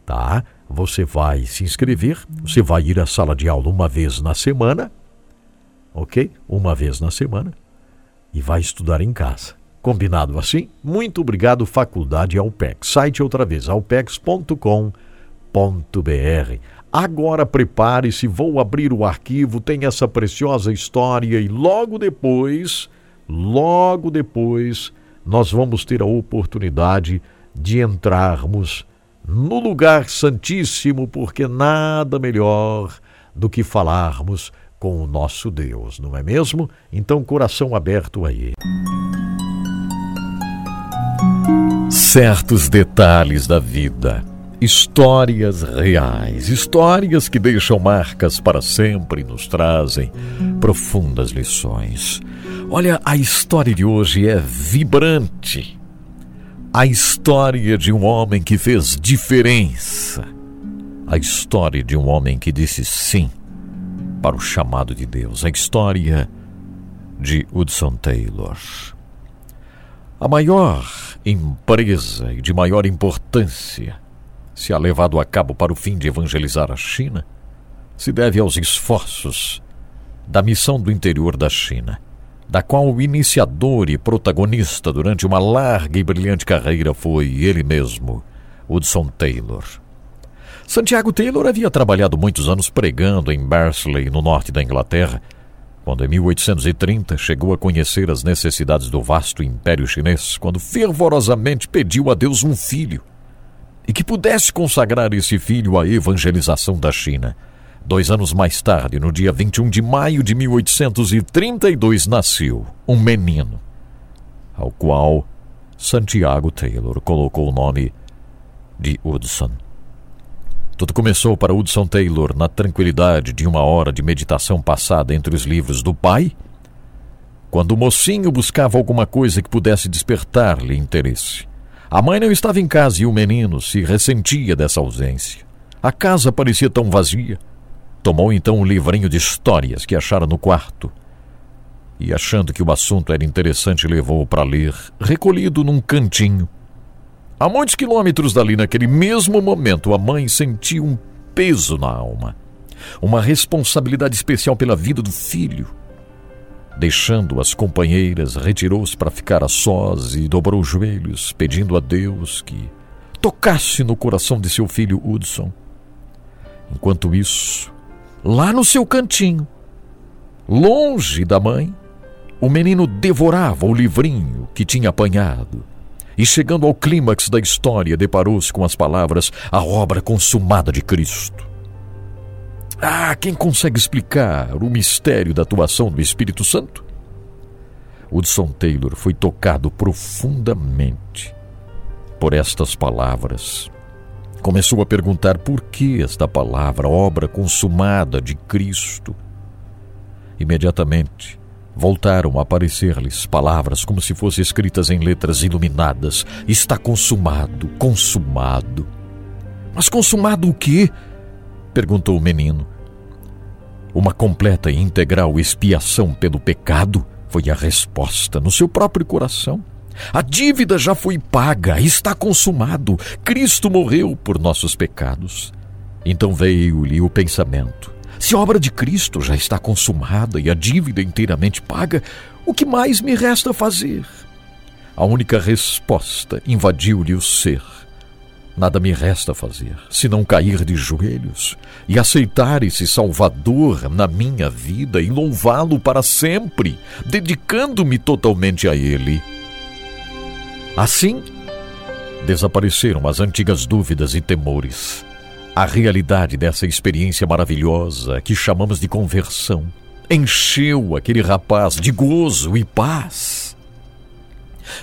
Tá? Você vai se inscrever, você vai ir à sala de aula uma vez na semana, ok? Uma vez na semana e vai estudar em casa. Combinado assim? Muito obrigado, Faculdade Alpex. Site outra vez, alpex.com.br. Agora prepare-se, vou abrir o arquivo, tem essa preciosa história e logo depois, logo depois, nós vamos ter a oportunidade de entrarmos no lugar santíssimo, porque nada melhor do que falarmos com o nosso Deus, não é mesmo? Então, coração aberto aí. Certos detalhes da vida. Histórias reais, histórias que deixam marcas para sempre e nos trazem profundas lições. Olha, a história de hoje é vibrante. A história de um homem que fez diferença. A história de um homem que disse sim para o chamado de Deus. A história de Hudson Taylor. A maior empresa e de maior importância se há levado a cabo para o fim de evangelizar a China se deve aos esforços da missão do interior da China, da qual o iniciador e protagonista durante uma larga e brilhante carreira foi ele mesmo, Hudson Taylor. Santiago Taylor havia trabalhado muitos anos pregando em Barnsley, no norte da Inglaterra, quando em 1830 chegou a conhecer as necessidades do vasto império chinês, quando fervorosamente pediu a Deus um filho e que pudesse consagrar esse filho à evangelização da China. Dois anos mais tarde, no dia 21 de maio de 1832, nasceu um menino, ao qual Santiago Taylor colocou o nome de Hudson. Tudo começou para Hudson Taylor na tranquilidade de uma hora de meditação passada entre os livros do pai, quando o mocinho buscava alguma coisa que pudesse despertar-lhe interesse. A mãe não estava em casa e o menino se ressentia dessa ausência. A casa parecia tão vazia. Tomou então um livrinho de histórias que achara no quarto. E achando que o assunto era interessante, levou-o para ler, recolhido num cantinho. A muitos quilômetros dali, naquele mesmo momento, a mãe sentiu um peso na alma, uma responsabilidade especial pela vida do filho. Deixando as companheiras, retirou-se para ficar a sós e dobrou os joelhos, pedindo a Deus que tocasse no coração de seu filho Hudson. Enquanto isso, lá no seu cantinho, longe da mãe, o menino devorava o livrinho que tinha apanhado. E chegando ao clímax da história, deparou-se com as palavras: a obra consumada de Cristo. Ah, quem consegue explicar o mistério da atuação do Espírito Santo? Hudson Taylor foi tocado profundamente por estas palavras. Começou a perguntar por que esta palavra, obra consumada de Cristo. Imediatamente voltaram a aparecer-lhes palavras como se fossem escritas em letras iluminadas: Está consumado, consumado. Mas consumado o quê? perguntou o menino. Uma completa e integral expiação pelo pecado foi a resposta no seu próprio coração. A dívida já foi paga, está consumado. Cristo morreu por nossos pecados. Então veio-lhe o pensamento: se a obra de Cristo já está consumada e a dívida inteiramente paga, o que mais me resta fazer? A única resposta invadiu-lhe o ser. Nada me resta fazer senão cair de joelhos e aceitar esse Salvador na minha vida e louvá-lo para sempre, dedicando-me totalmente a Ele. Assim, desapareceram as antigas dúvidas e temores. A realidade dessa experiência maravilhosa que chamamos de conversão encheu aquele rapaz de gozo e paz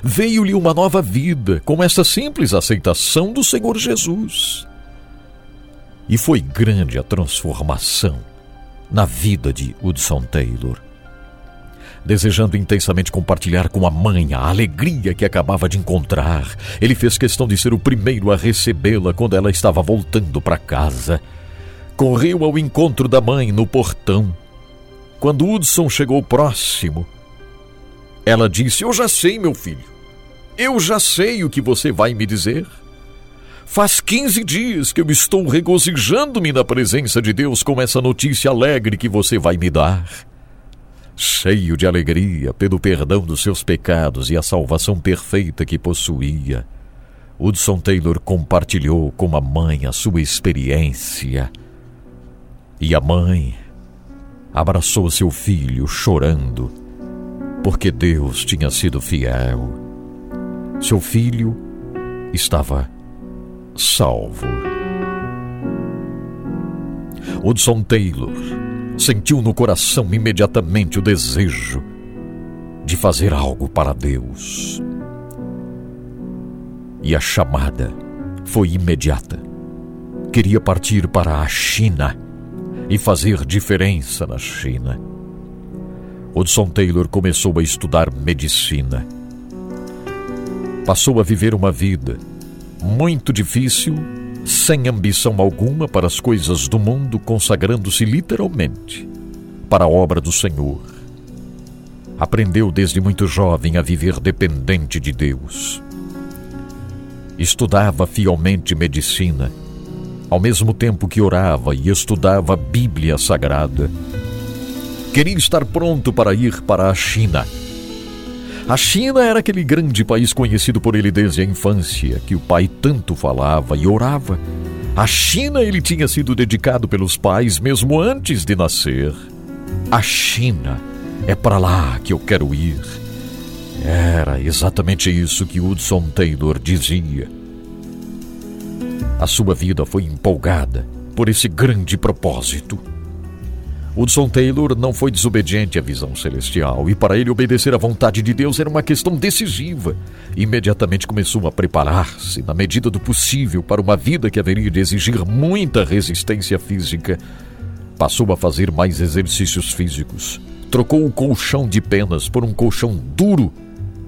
veio-lhe uma nova vida com essa simples aceitação do Senhor Jesus. E foi grande a transformação na vida de Hudson Taylor. Desejando intensamente compartilhar com a mãe a alegria que acabava de encontrar, ele fez questão de ser o primeiro a recebê-la quando ela estava voltando para casa. Correu ao encontro da mãe no portão. Quando Hudson chegou próximo, ela disse: Eu já sei, meu filho. Eu já sei o que você vai me dizer. Faz 15 dias que eu estou regozijando-me na presença de Deus com essa notícia alegre que você vai me dar. Cheio de alegria pelo perdão dos seus pecados e a salvação perfeita que possuía, Hudson Taylor compartilhou com a mãe a sua experiência. E a mãe abraçou seu filho chorando porque Deus tinha sido fiel. Seu filho estava salvo. Hudson Taylor sentiu no coração imediatamente o desejo de fazer algo para Deus. E a chamada foi imediata. queria partir para a China e fazer diferença na China. Hudson Taylor começou a estudar medicina. Passou a viver uma vida muito difícil, sem ambição alguma para as coisas do mundo, consagrando-se literalmente para a obra do Senhor. Aprendeu desde muito jovem a viver dependente de Deus. Estudava fielmente medicina, ao mesmo tempo que orava e estudava a Bíblia Sagrada. Queria estar pronto para ir para a China. A China era aquele grande país conhecido por ele desde a infância, que o pai tanto falava e orava. A China ele tinha sido dedicado pelos pais mesmo antes de nascer. A China é para lá que eu quero ir. Era exatamente isso que Hudson Taylor dizia. A sua vida foi empolgada por esse grande propósito. Hudson Taylor não foi desobediente à visão celestial e para ele obedecer à vontade de Deus era uma questão decisiva. Imediatamente começou a preparar-se, na medida do possível, para uma vida que haveria de exigir muita resistência física. Passou a fazer mais exercícios físicos, trocou o colchão de penas por um colchão duro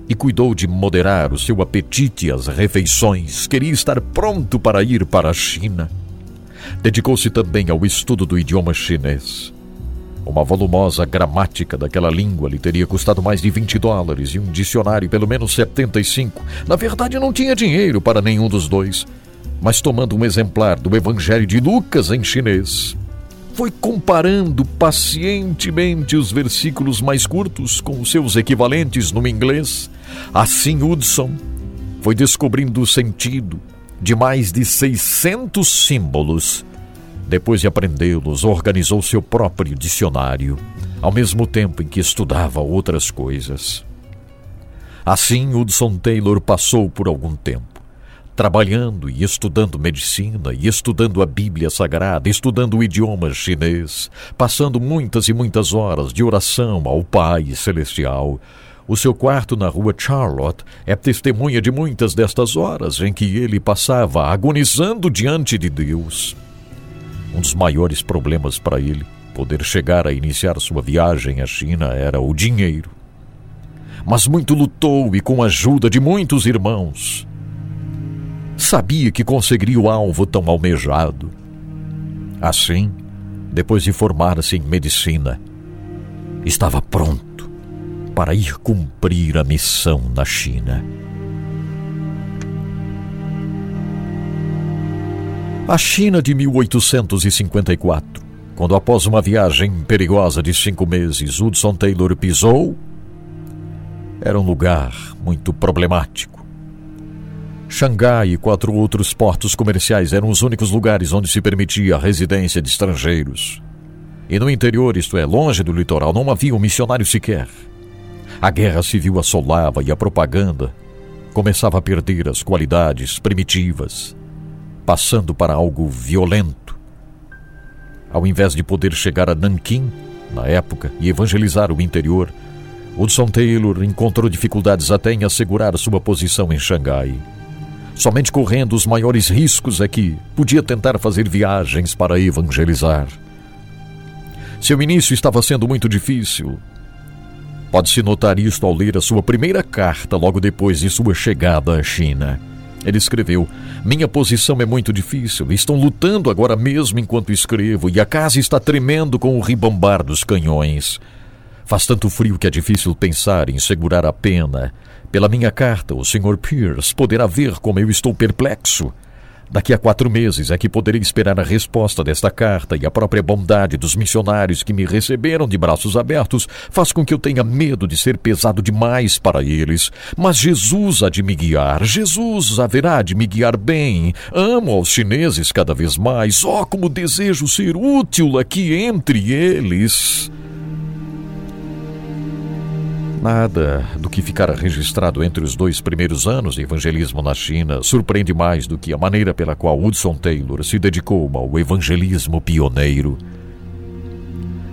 e cuidou de moderar o seu apetite às refeições. Queria estar pronto para ir para a China. Dedicou-se também ao estudo do idioma chinês. Uma volumosa gramática daquela língua lhe teria custado mais de 20 dólares e um dicionário pelo menos 75. Na verdade, não tinha dinheiro para nenhum dos dois. Mas tomando um exemplar do Evangelho de Lucas em chinês, foi comparando pacientemente os versículos mais curtos com os seus equivalentes no inglês. Assim, Hudson foi descobrindo o sentido de mais de 600 símbolos. Depois de aprendê-los, organizou seu próprio dicionário, ao mesmo tempo em que estudava outras coisas. Assim, Hudson Taylor passou por algum tempo trabalhando e estudando medicina e estudando a Bíblia Sagrada, estudando o idioma chinês, passando muitas e muitas horas de oração ao Pai Celestial. O seu quarto na rua Charlotte é testemunha de muitas destas horas em que ele passava agonizando diante de Deus. Um dos maiores problemas para ele, poder chegar a iniciar sua viagem à China, era o dinheiro. Mas muito lutou e, com a ajuda de muitos irmãos, sabia que conseguiria o alvo tão almejado. Assim, depois de formar-se em medicina, estava pronto para ir cumprir a missão na China. A China de 1854, quando após uma viagem perigosa de cinco meses Hudson Taylor pisou, era um lugar muito problemático Xangai e quatro outros portos comerciais eram os únicos lugares onde se permitia a residência de estrangeiros. E no interior, isto é, longe do litoral, não havia um missionário sequer. A guerra civil assolava e a propaganda começava a perder as qualidades primitivas, passando para algo violento. Ao invés de poder chegar a Nanquim, na época, e evangelizar o interior, Hudson Taylor encontrou dificuldades até em assegurar sua posição em Xangai. Somente correndo os maiores riscos é que podia tentar fazer viagens para evangelizar. Seu início estava sendo muito difícil. Pode-se notar isto ao ler a sua primeira carta logo depois de sua chegada à China. Ele escreveu: Minha posição é muito difícil. Estão lutando agora mesmo enquanto escrevo e a casa está tremendo com o ribambar dos canhões. Faz tanto frio que é difícil pensar em segurar a pena pela minha carta, o Sr. Pierce poderá ver como eu estou perplexo. Daqui a quatro meses é que poderei esperar a resposta desta carta e a própria bondade dos missionários que me receberam de braços abertos faz com que eu tenha medo de ser pesado demais para eles. Mas Jesus há de me guiar, Jesus haverá de me guiar bem. Amo aos chineses cada vez mais. Oh, como desejo ser útil aqui entre eles. Nada do que ficara registrado entre os dois primeiros anos de evangelismo na China surpreende mais do que a maneira pela qual Hudson Taylor se dedicou ao evangelismo pioneiro.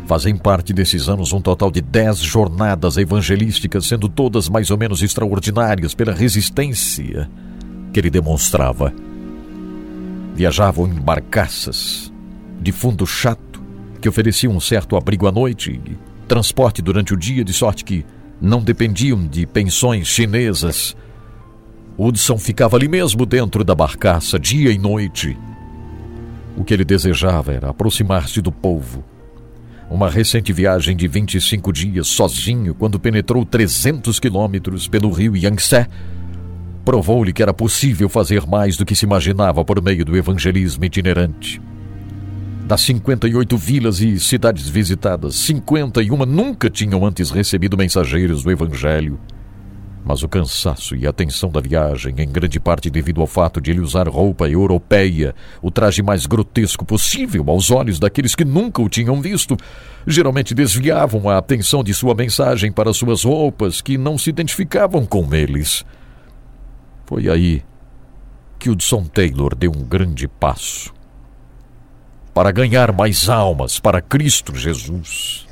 Fazem parte desses anos um total de dez jornadas evangelísticas, sendo todas mais ou menos extraordinárias pela resistência que ele demonstrava. Viajavam em barcaças de fundo chato que ofereciam um certo abrigo à noite e transporte durante o dia, de sorte que não dependiam de pensões chinesas. Hudson ficava ali mesmo dentro da barcaça, dia e noite. O que ele desejava era aproximar-se do povo. Uma recente viagem de 25 dias sozinho, quando penetrou 300 quilômetros pelo rio Yangtze, provou-lhe que era possível fazer mais do que se imaginava por meio do evangelismo itinerante. Das 58 vilas e cidades visitadas, 51 nunca tinham antes recebido mensageiros do Evangelho. Mas o cansaço e a tensão da viagem, em grande parte devido ao fato de ele usar roupa europeia, o traje mais grotesco possível aos olhos daqueles que nunca o tinham visto, geralmente desviavam a atenção de sua mensagem para suas roupas que não se identificavam com eles. Foi aí que Hudson Taylor deu um grande passo para ganhar mais almas para Cristo Jesus.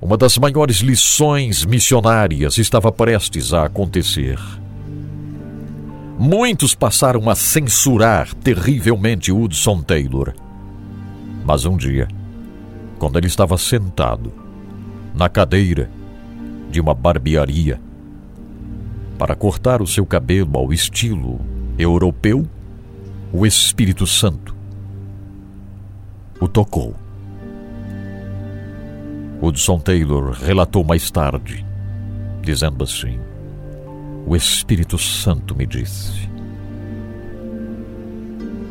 Uma das maiores lições missionárias estava prestes a acontecer. Muitos passaram a censurar terrivelmente Hudson Taylor. Mas um dia, quando ele estava sentado na cadeira de uma barbearia para cortar o seu cabelo ao estilo europeu, o Espírito Santo o tocou. Hudson Taylor relatou mais tarde, dizendo assim: O Espírito Santo me disse: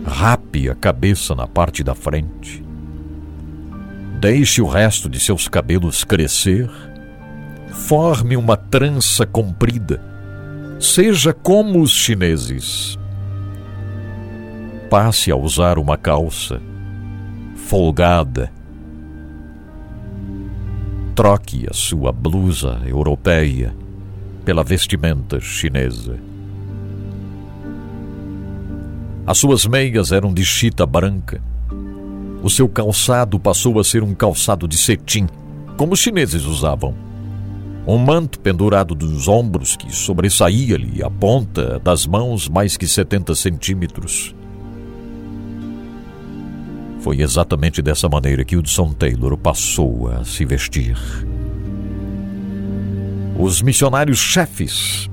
rape a cabeça na parte da frente, deixe o resto de seus cabelos crescer, forme uma trança comprida, seja como os chineses. Passe a usar uma calça folgada. Troque a sua blusa europeia pela vestimenta chinesa. As suas meias eram de chita branca. O seu calçado passou a ser um calçado de cetim, como os chineses usavam. Um manto pendurado dos ombros que sobressaía-lhe a ponta das mãos mais que 70 centímetros. Foi exatamente dessa maneira que Hudson Taylor passou a se vestir. Os missionários chefes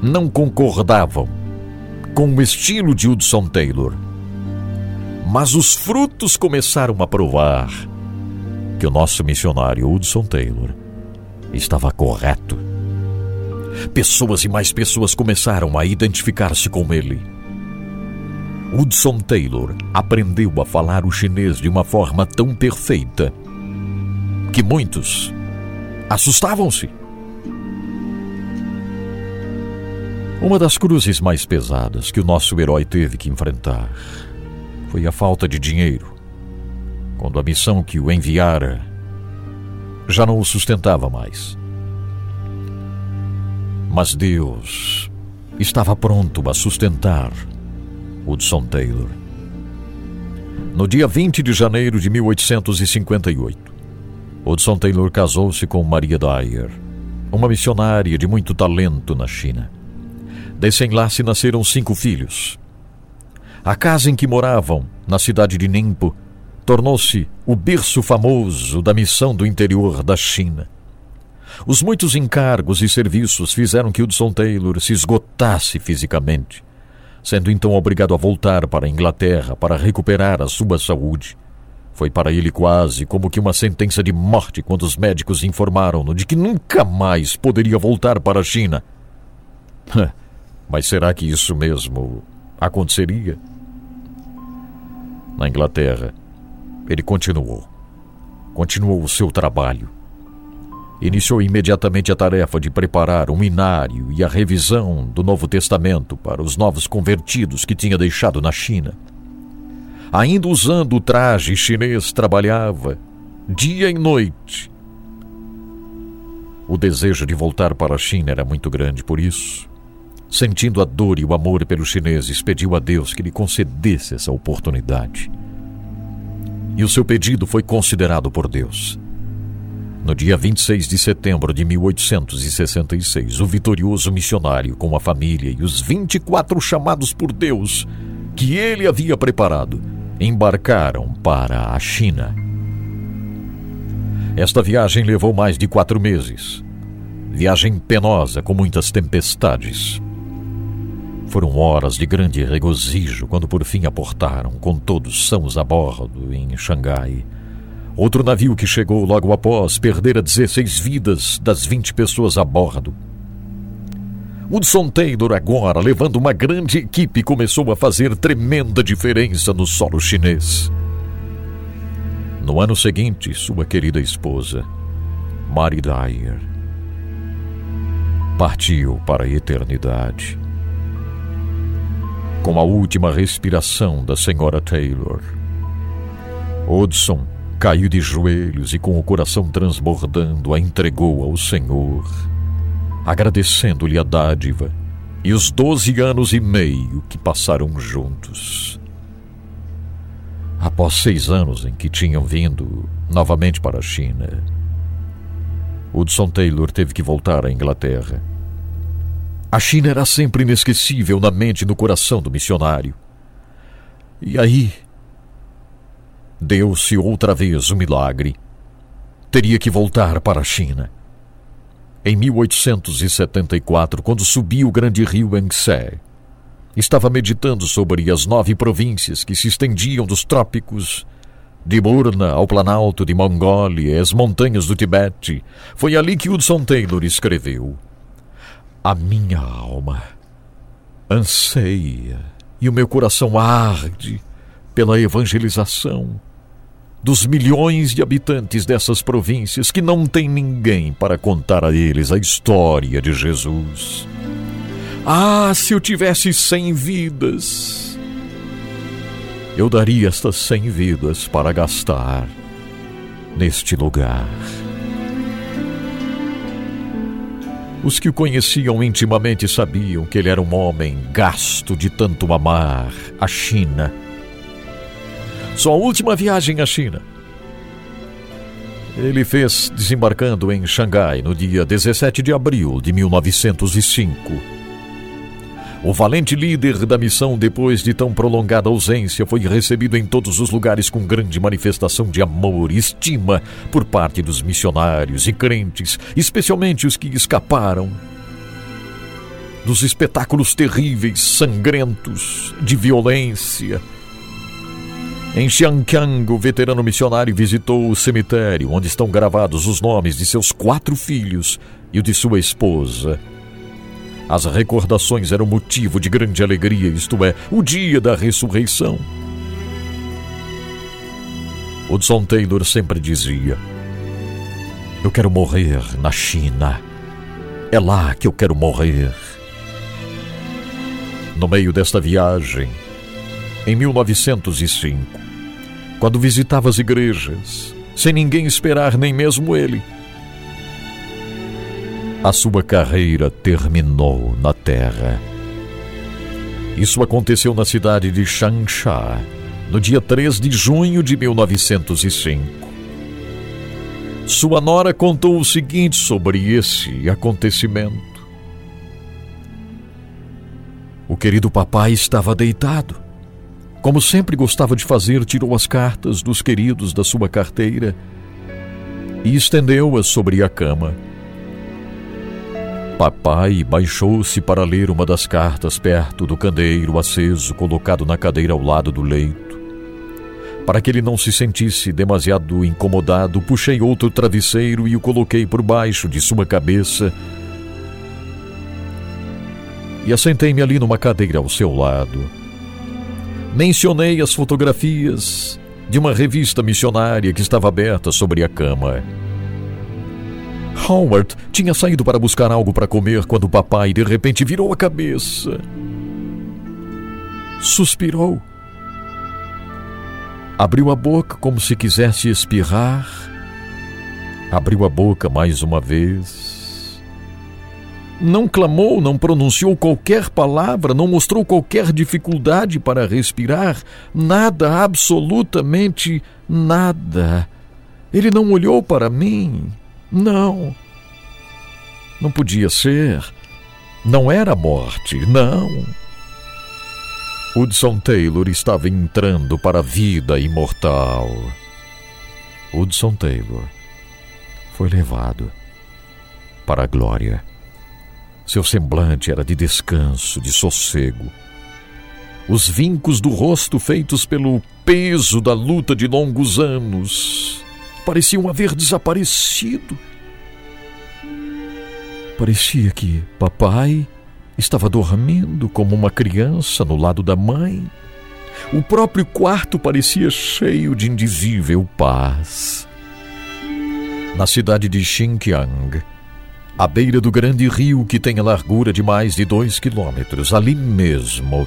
não concordavam com o estilo de Hudson Taylor, mas os frutos começaram a provar que o nosso missionário Hudson Taylor estava correto. Pessoas e mais pessoas começaram a identificar-se com ele Hudson Taylor aprendeu a falar o chinês de uma forma tão perfeita que muitos assustavam-se. Uma das cruzes mais pesadas que o nosso herói teve que enfrentar foi a falta de dinheiro, quando a missão que o enviara já não o sustentava mais. Mas Deus estava pronto a sustentar Hudson Taylor. No dia 20 de janeiro de 1858, Hudson Taylor casou-se com Maria Dyer, uma missionária de muito talento na China. Desse enlace nasceram cinco filhos. A casa em que moravam, na cidade de Ningpo, tornou-se o berço famoso da missão do interior da China. Os muitos encargos e serviços fizeram que Hudson Taylor se esgotasse fisicamente sendo então obrigado a voltar para a Inglaterra para recuperar a sua saúde. Foi para ele quase como que uma sentença de morte quando os médicos informaram-no de que nunca mais poderia voltar para a China. Mas será que isso mesmo aconteceria? Na Inglaterra, ele continuou. Continuou o seu trabalho iniciou imediatamente a tarefa de preparar um inário e a revisão do Novo Testamento para os novos convertidos que tinha deixado na China. Ainda usando o traje chinês, trabalhava dia e noite. O desejo de voltar para a China era muito grande, por isso, sentindo a dor e o amor pelos chineses, pediu a Deus que lhe concedesse essa oportunidade. E o seu pedido foi considerado por Deus. No dia 26 de setembro de 1866, o vitorioso missionário, com a família e os 24 chamados por Deus, que ele havia preparado, embarcaram para a China. Esta viagem levou mais de quatro meses. Viagem penosa, com muitas tempestades. Foram horas de grande regozijo quando por fim aportaram, com todos sãos a bordo, em Xangai. Outro navio que chegou logo após perdera 16 vidas das 20 pessoas a bordo. Hudson Taylor, agora, levando uma grande equipe, começou a fazer tremenda diferença no solo chinês. No ano seguinte, sua querida esposa, Mary Dyer, partiu para a eternidade. Com a última respiração da senhora Taylor, Hudson caiu de joelhos e, com o coração transbordando, a entregou ao Senhor agradecendo-lhe a dádiva e os doze anos e meio que passaram juntos. Após seis anos em que tinham vindo novamente para a China, Hudson Taylor teve que voltar à Inglaterra. A China era sempre inesquecível na mente e no coração do missionário. E aí, deu-se outra vez o milagre. Teria que voltar para a China. Em 1874, quando subiu o grande rio Yangtze, estava meditando sobre as nove províncias que se estendiam dos trópicos de Burna ao planalto de Mongólia e as montanhas do Tibete. Foi ali que Hudson Taylor escreveu: A minha alma anseia e o meu coração arde pela evangelização dos milhões de habitantes dessas províncias que não tem ninguém para contar a eles a história de Jesus. Ah, se eu tivesse cem vidas! Eu daria estas cem vidas para gastar neste lugar. Os que o conheciam intimamente sabiam que ele era um homem gasto de tanto amar a China sua última viagem à China. Ele fez desembarcando em Xangai no dia 17 de abril de 1905. O valente líder da missão, depois de tão prolongada ausência, foi recebido em todos os lugares com grande manifestação de amor e estima por parte dos missionários e crentes, especialmente os que escaparam dos espetáculos terríveis, sangrentos, de violência em Xiangqiang, o veterano missionário visitou o cemitério onde estão gravados os nomes de seus quatro filhos e o de sua esposa. As recordações eram motivo de grande alegria, isto é, o dia da ressurreição. Hudson Taylor sempre dizia: Eu quero morrer na China. É lá que eu quero morrer. No meio desta viagem, em 1905, quando visitava as igrejas, sem ninguém esperar, nem mesmo ele. A sua carreira terminou na Terra. Isso aconteceu na cidade de Changsha, no dia 3 de junho de 1905. Sua nora contou o seguinte sobre esse acontecimento. O querido papai estava deitado como sempre gostava de fazer, tirou as cartas dos queridos da sua carteira e estendeu-as sobre a cama. Papai baixou-se para ler uma das cartas perto do candeeiro aceso colocado na cadeira ao lado do leito. Para que ele não se sentisse demasiado incomodado, puxei outro travesseiro e o coloquei por baixo de sua cabeça e assentei-me ali numa cadeira ao seu lado. Mencionei as fotografias de uma revista missionária que estava aberta sobre a cama. Howard tinha saído para buscar algo para comer quando o papai de repente virou a cabeça. Suspirou. Abriu a boca como se quisesse espirrar. Abriu a boca mais uma vez não clamou, não pronunciou qualquer palavra, não mostrou qualquer dificuldade para respirar, nada, absolutamente nada. Ele não olhou para mim. Não. Não podia ser. Não era morte, não. Hudson Taylor estava entrando para a vida imortal. Hudson Taylor foi levado para a glória. Seu semblante era de descanso, de sossego. Os vincos do rosto feitos pelo peso da luta de longos anos pareciam haver desaparecido. Parecia que papai estava dormindo como uma criança no lado da mãe. O próprio quarto parecia cheio de indizível paz. Na cidade de Xinjiang, à beira do grande rio que tem a largura de mais de dois quilômetros, ali mesmo,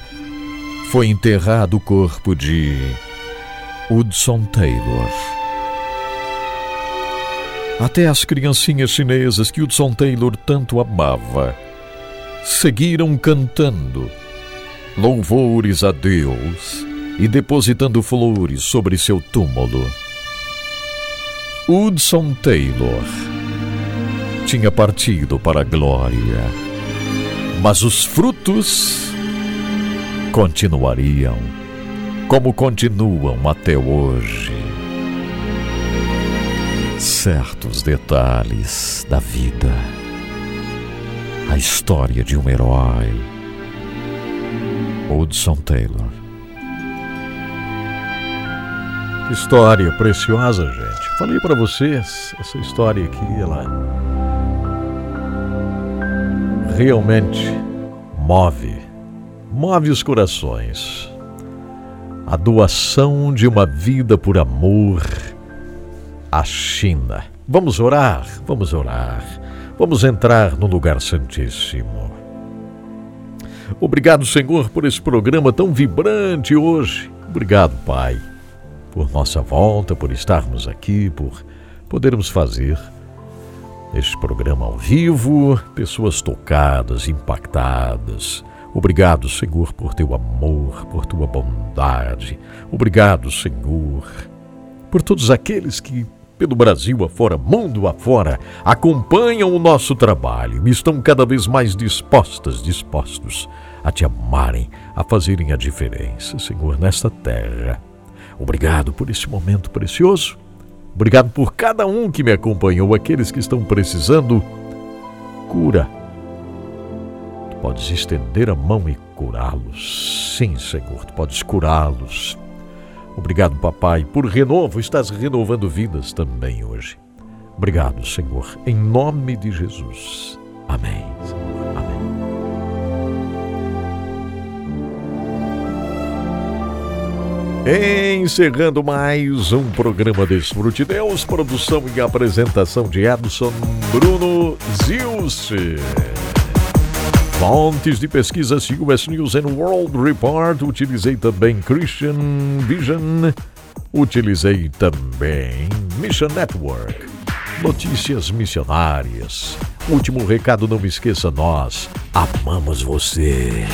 foi enterrado o corpo de Hudson Taylor. Até as criancinhas chinesas que Hudson Taylor tanto amava seguiram cantando louvores a Deus e depositando flores sobre seu túmulo. Hudson Taylor tinha partido para a glória, mas os frutos continuariam como continuam até hoje. Certos detalhes da vida, a história de um herói, Hudson Taylor. História preciosa, gente. Falei para vocês, essa história aqui, ela realmente move, move os corações. A doação de uma vida por amor à China. Vamos orar, vamos orar. Vamos entrar no lugar santíssimo. Obrigado, Senhor, por esse programa tão vibrante hoje. Obrigado, Pai, por nossa volta, por estarmos aqui, por podermos fazer este programa ao vivo, pessoas tocadas, impactadas. Obrigado, Senhor, por teu amor, por tua bondade. Obrigado, Senhor, por todos aqueles que, pelo Brasil afora, mundo afora, acompanham o nosso trabalho e estão cada vez mais dispostas, dispostos a te amarem, a fazerem a diferença, Senhor, nesta terra. Obrigado por esse momento precioso. Obrigado por cada um que me acompanhou, aqueles que estão precisando cura. Tu podes estender a mão e curá-los. Sim, Senhor, tu podes curá-los. Obrigado, papai, por renovo, estás renovando vidas também hoje. Obrigado, Senhor, em nome de Jesus. Amém. Senhor. Amém. Encerrando mais um programa Desfrute Deus, produção e apresentação de Edson Bruno Zilce. Fontes de pesquisas US News and World Report, utilizei também Christian Vision, utilizei também Mission Network, notícias missionárias. Último recado, não me esqueça, nós amamos você.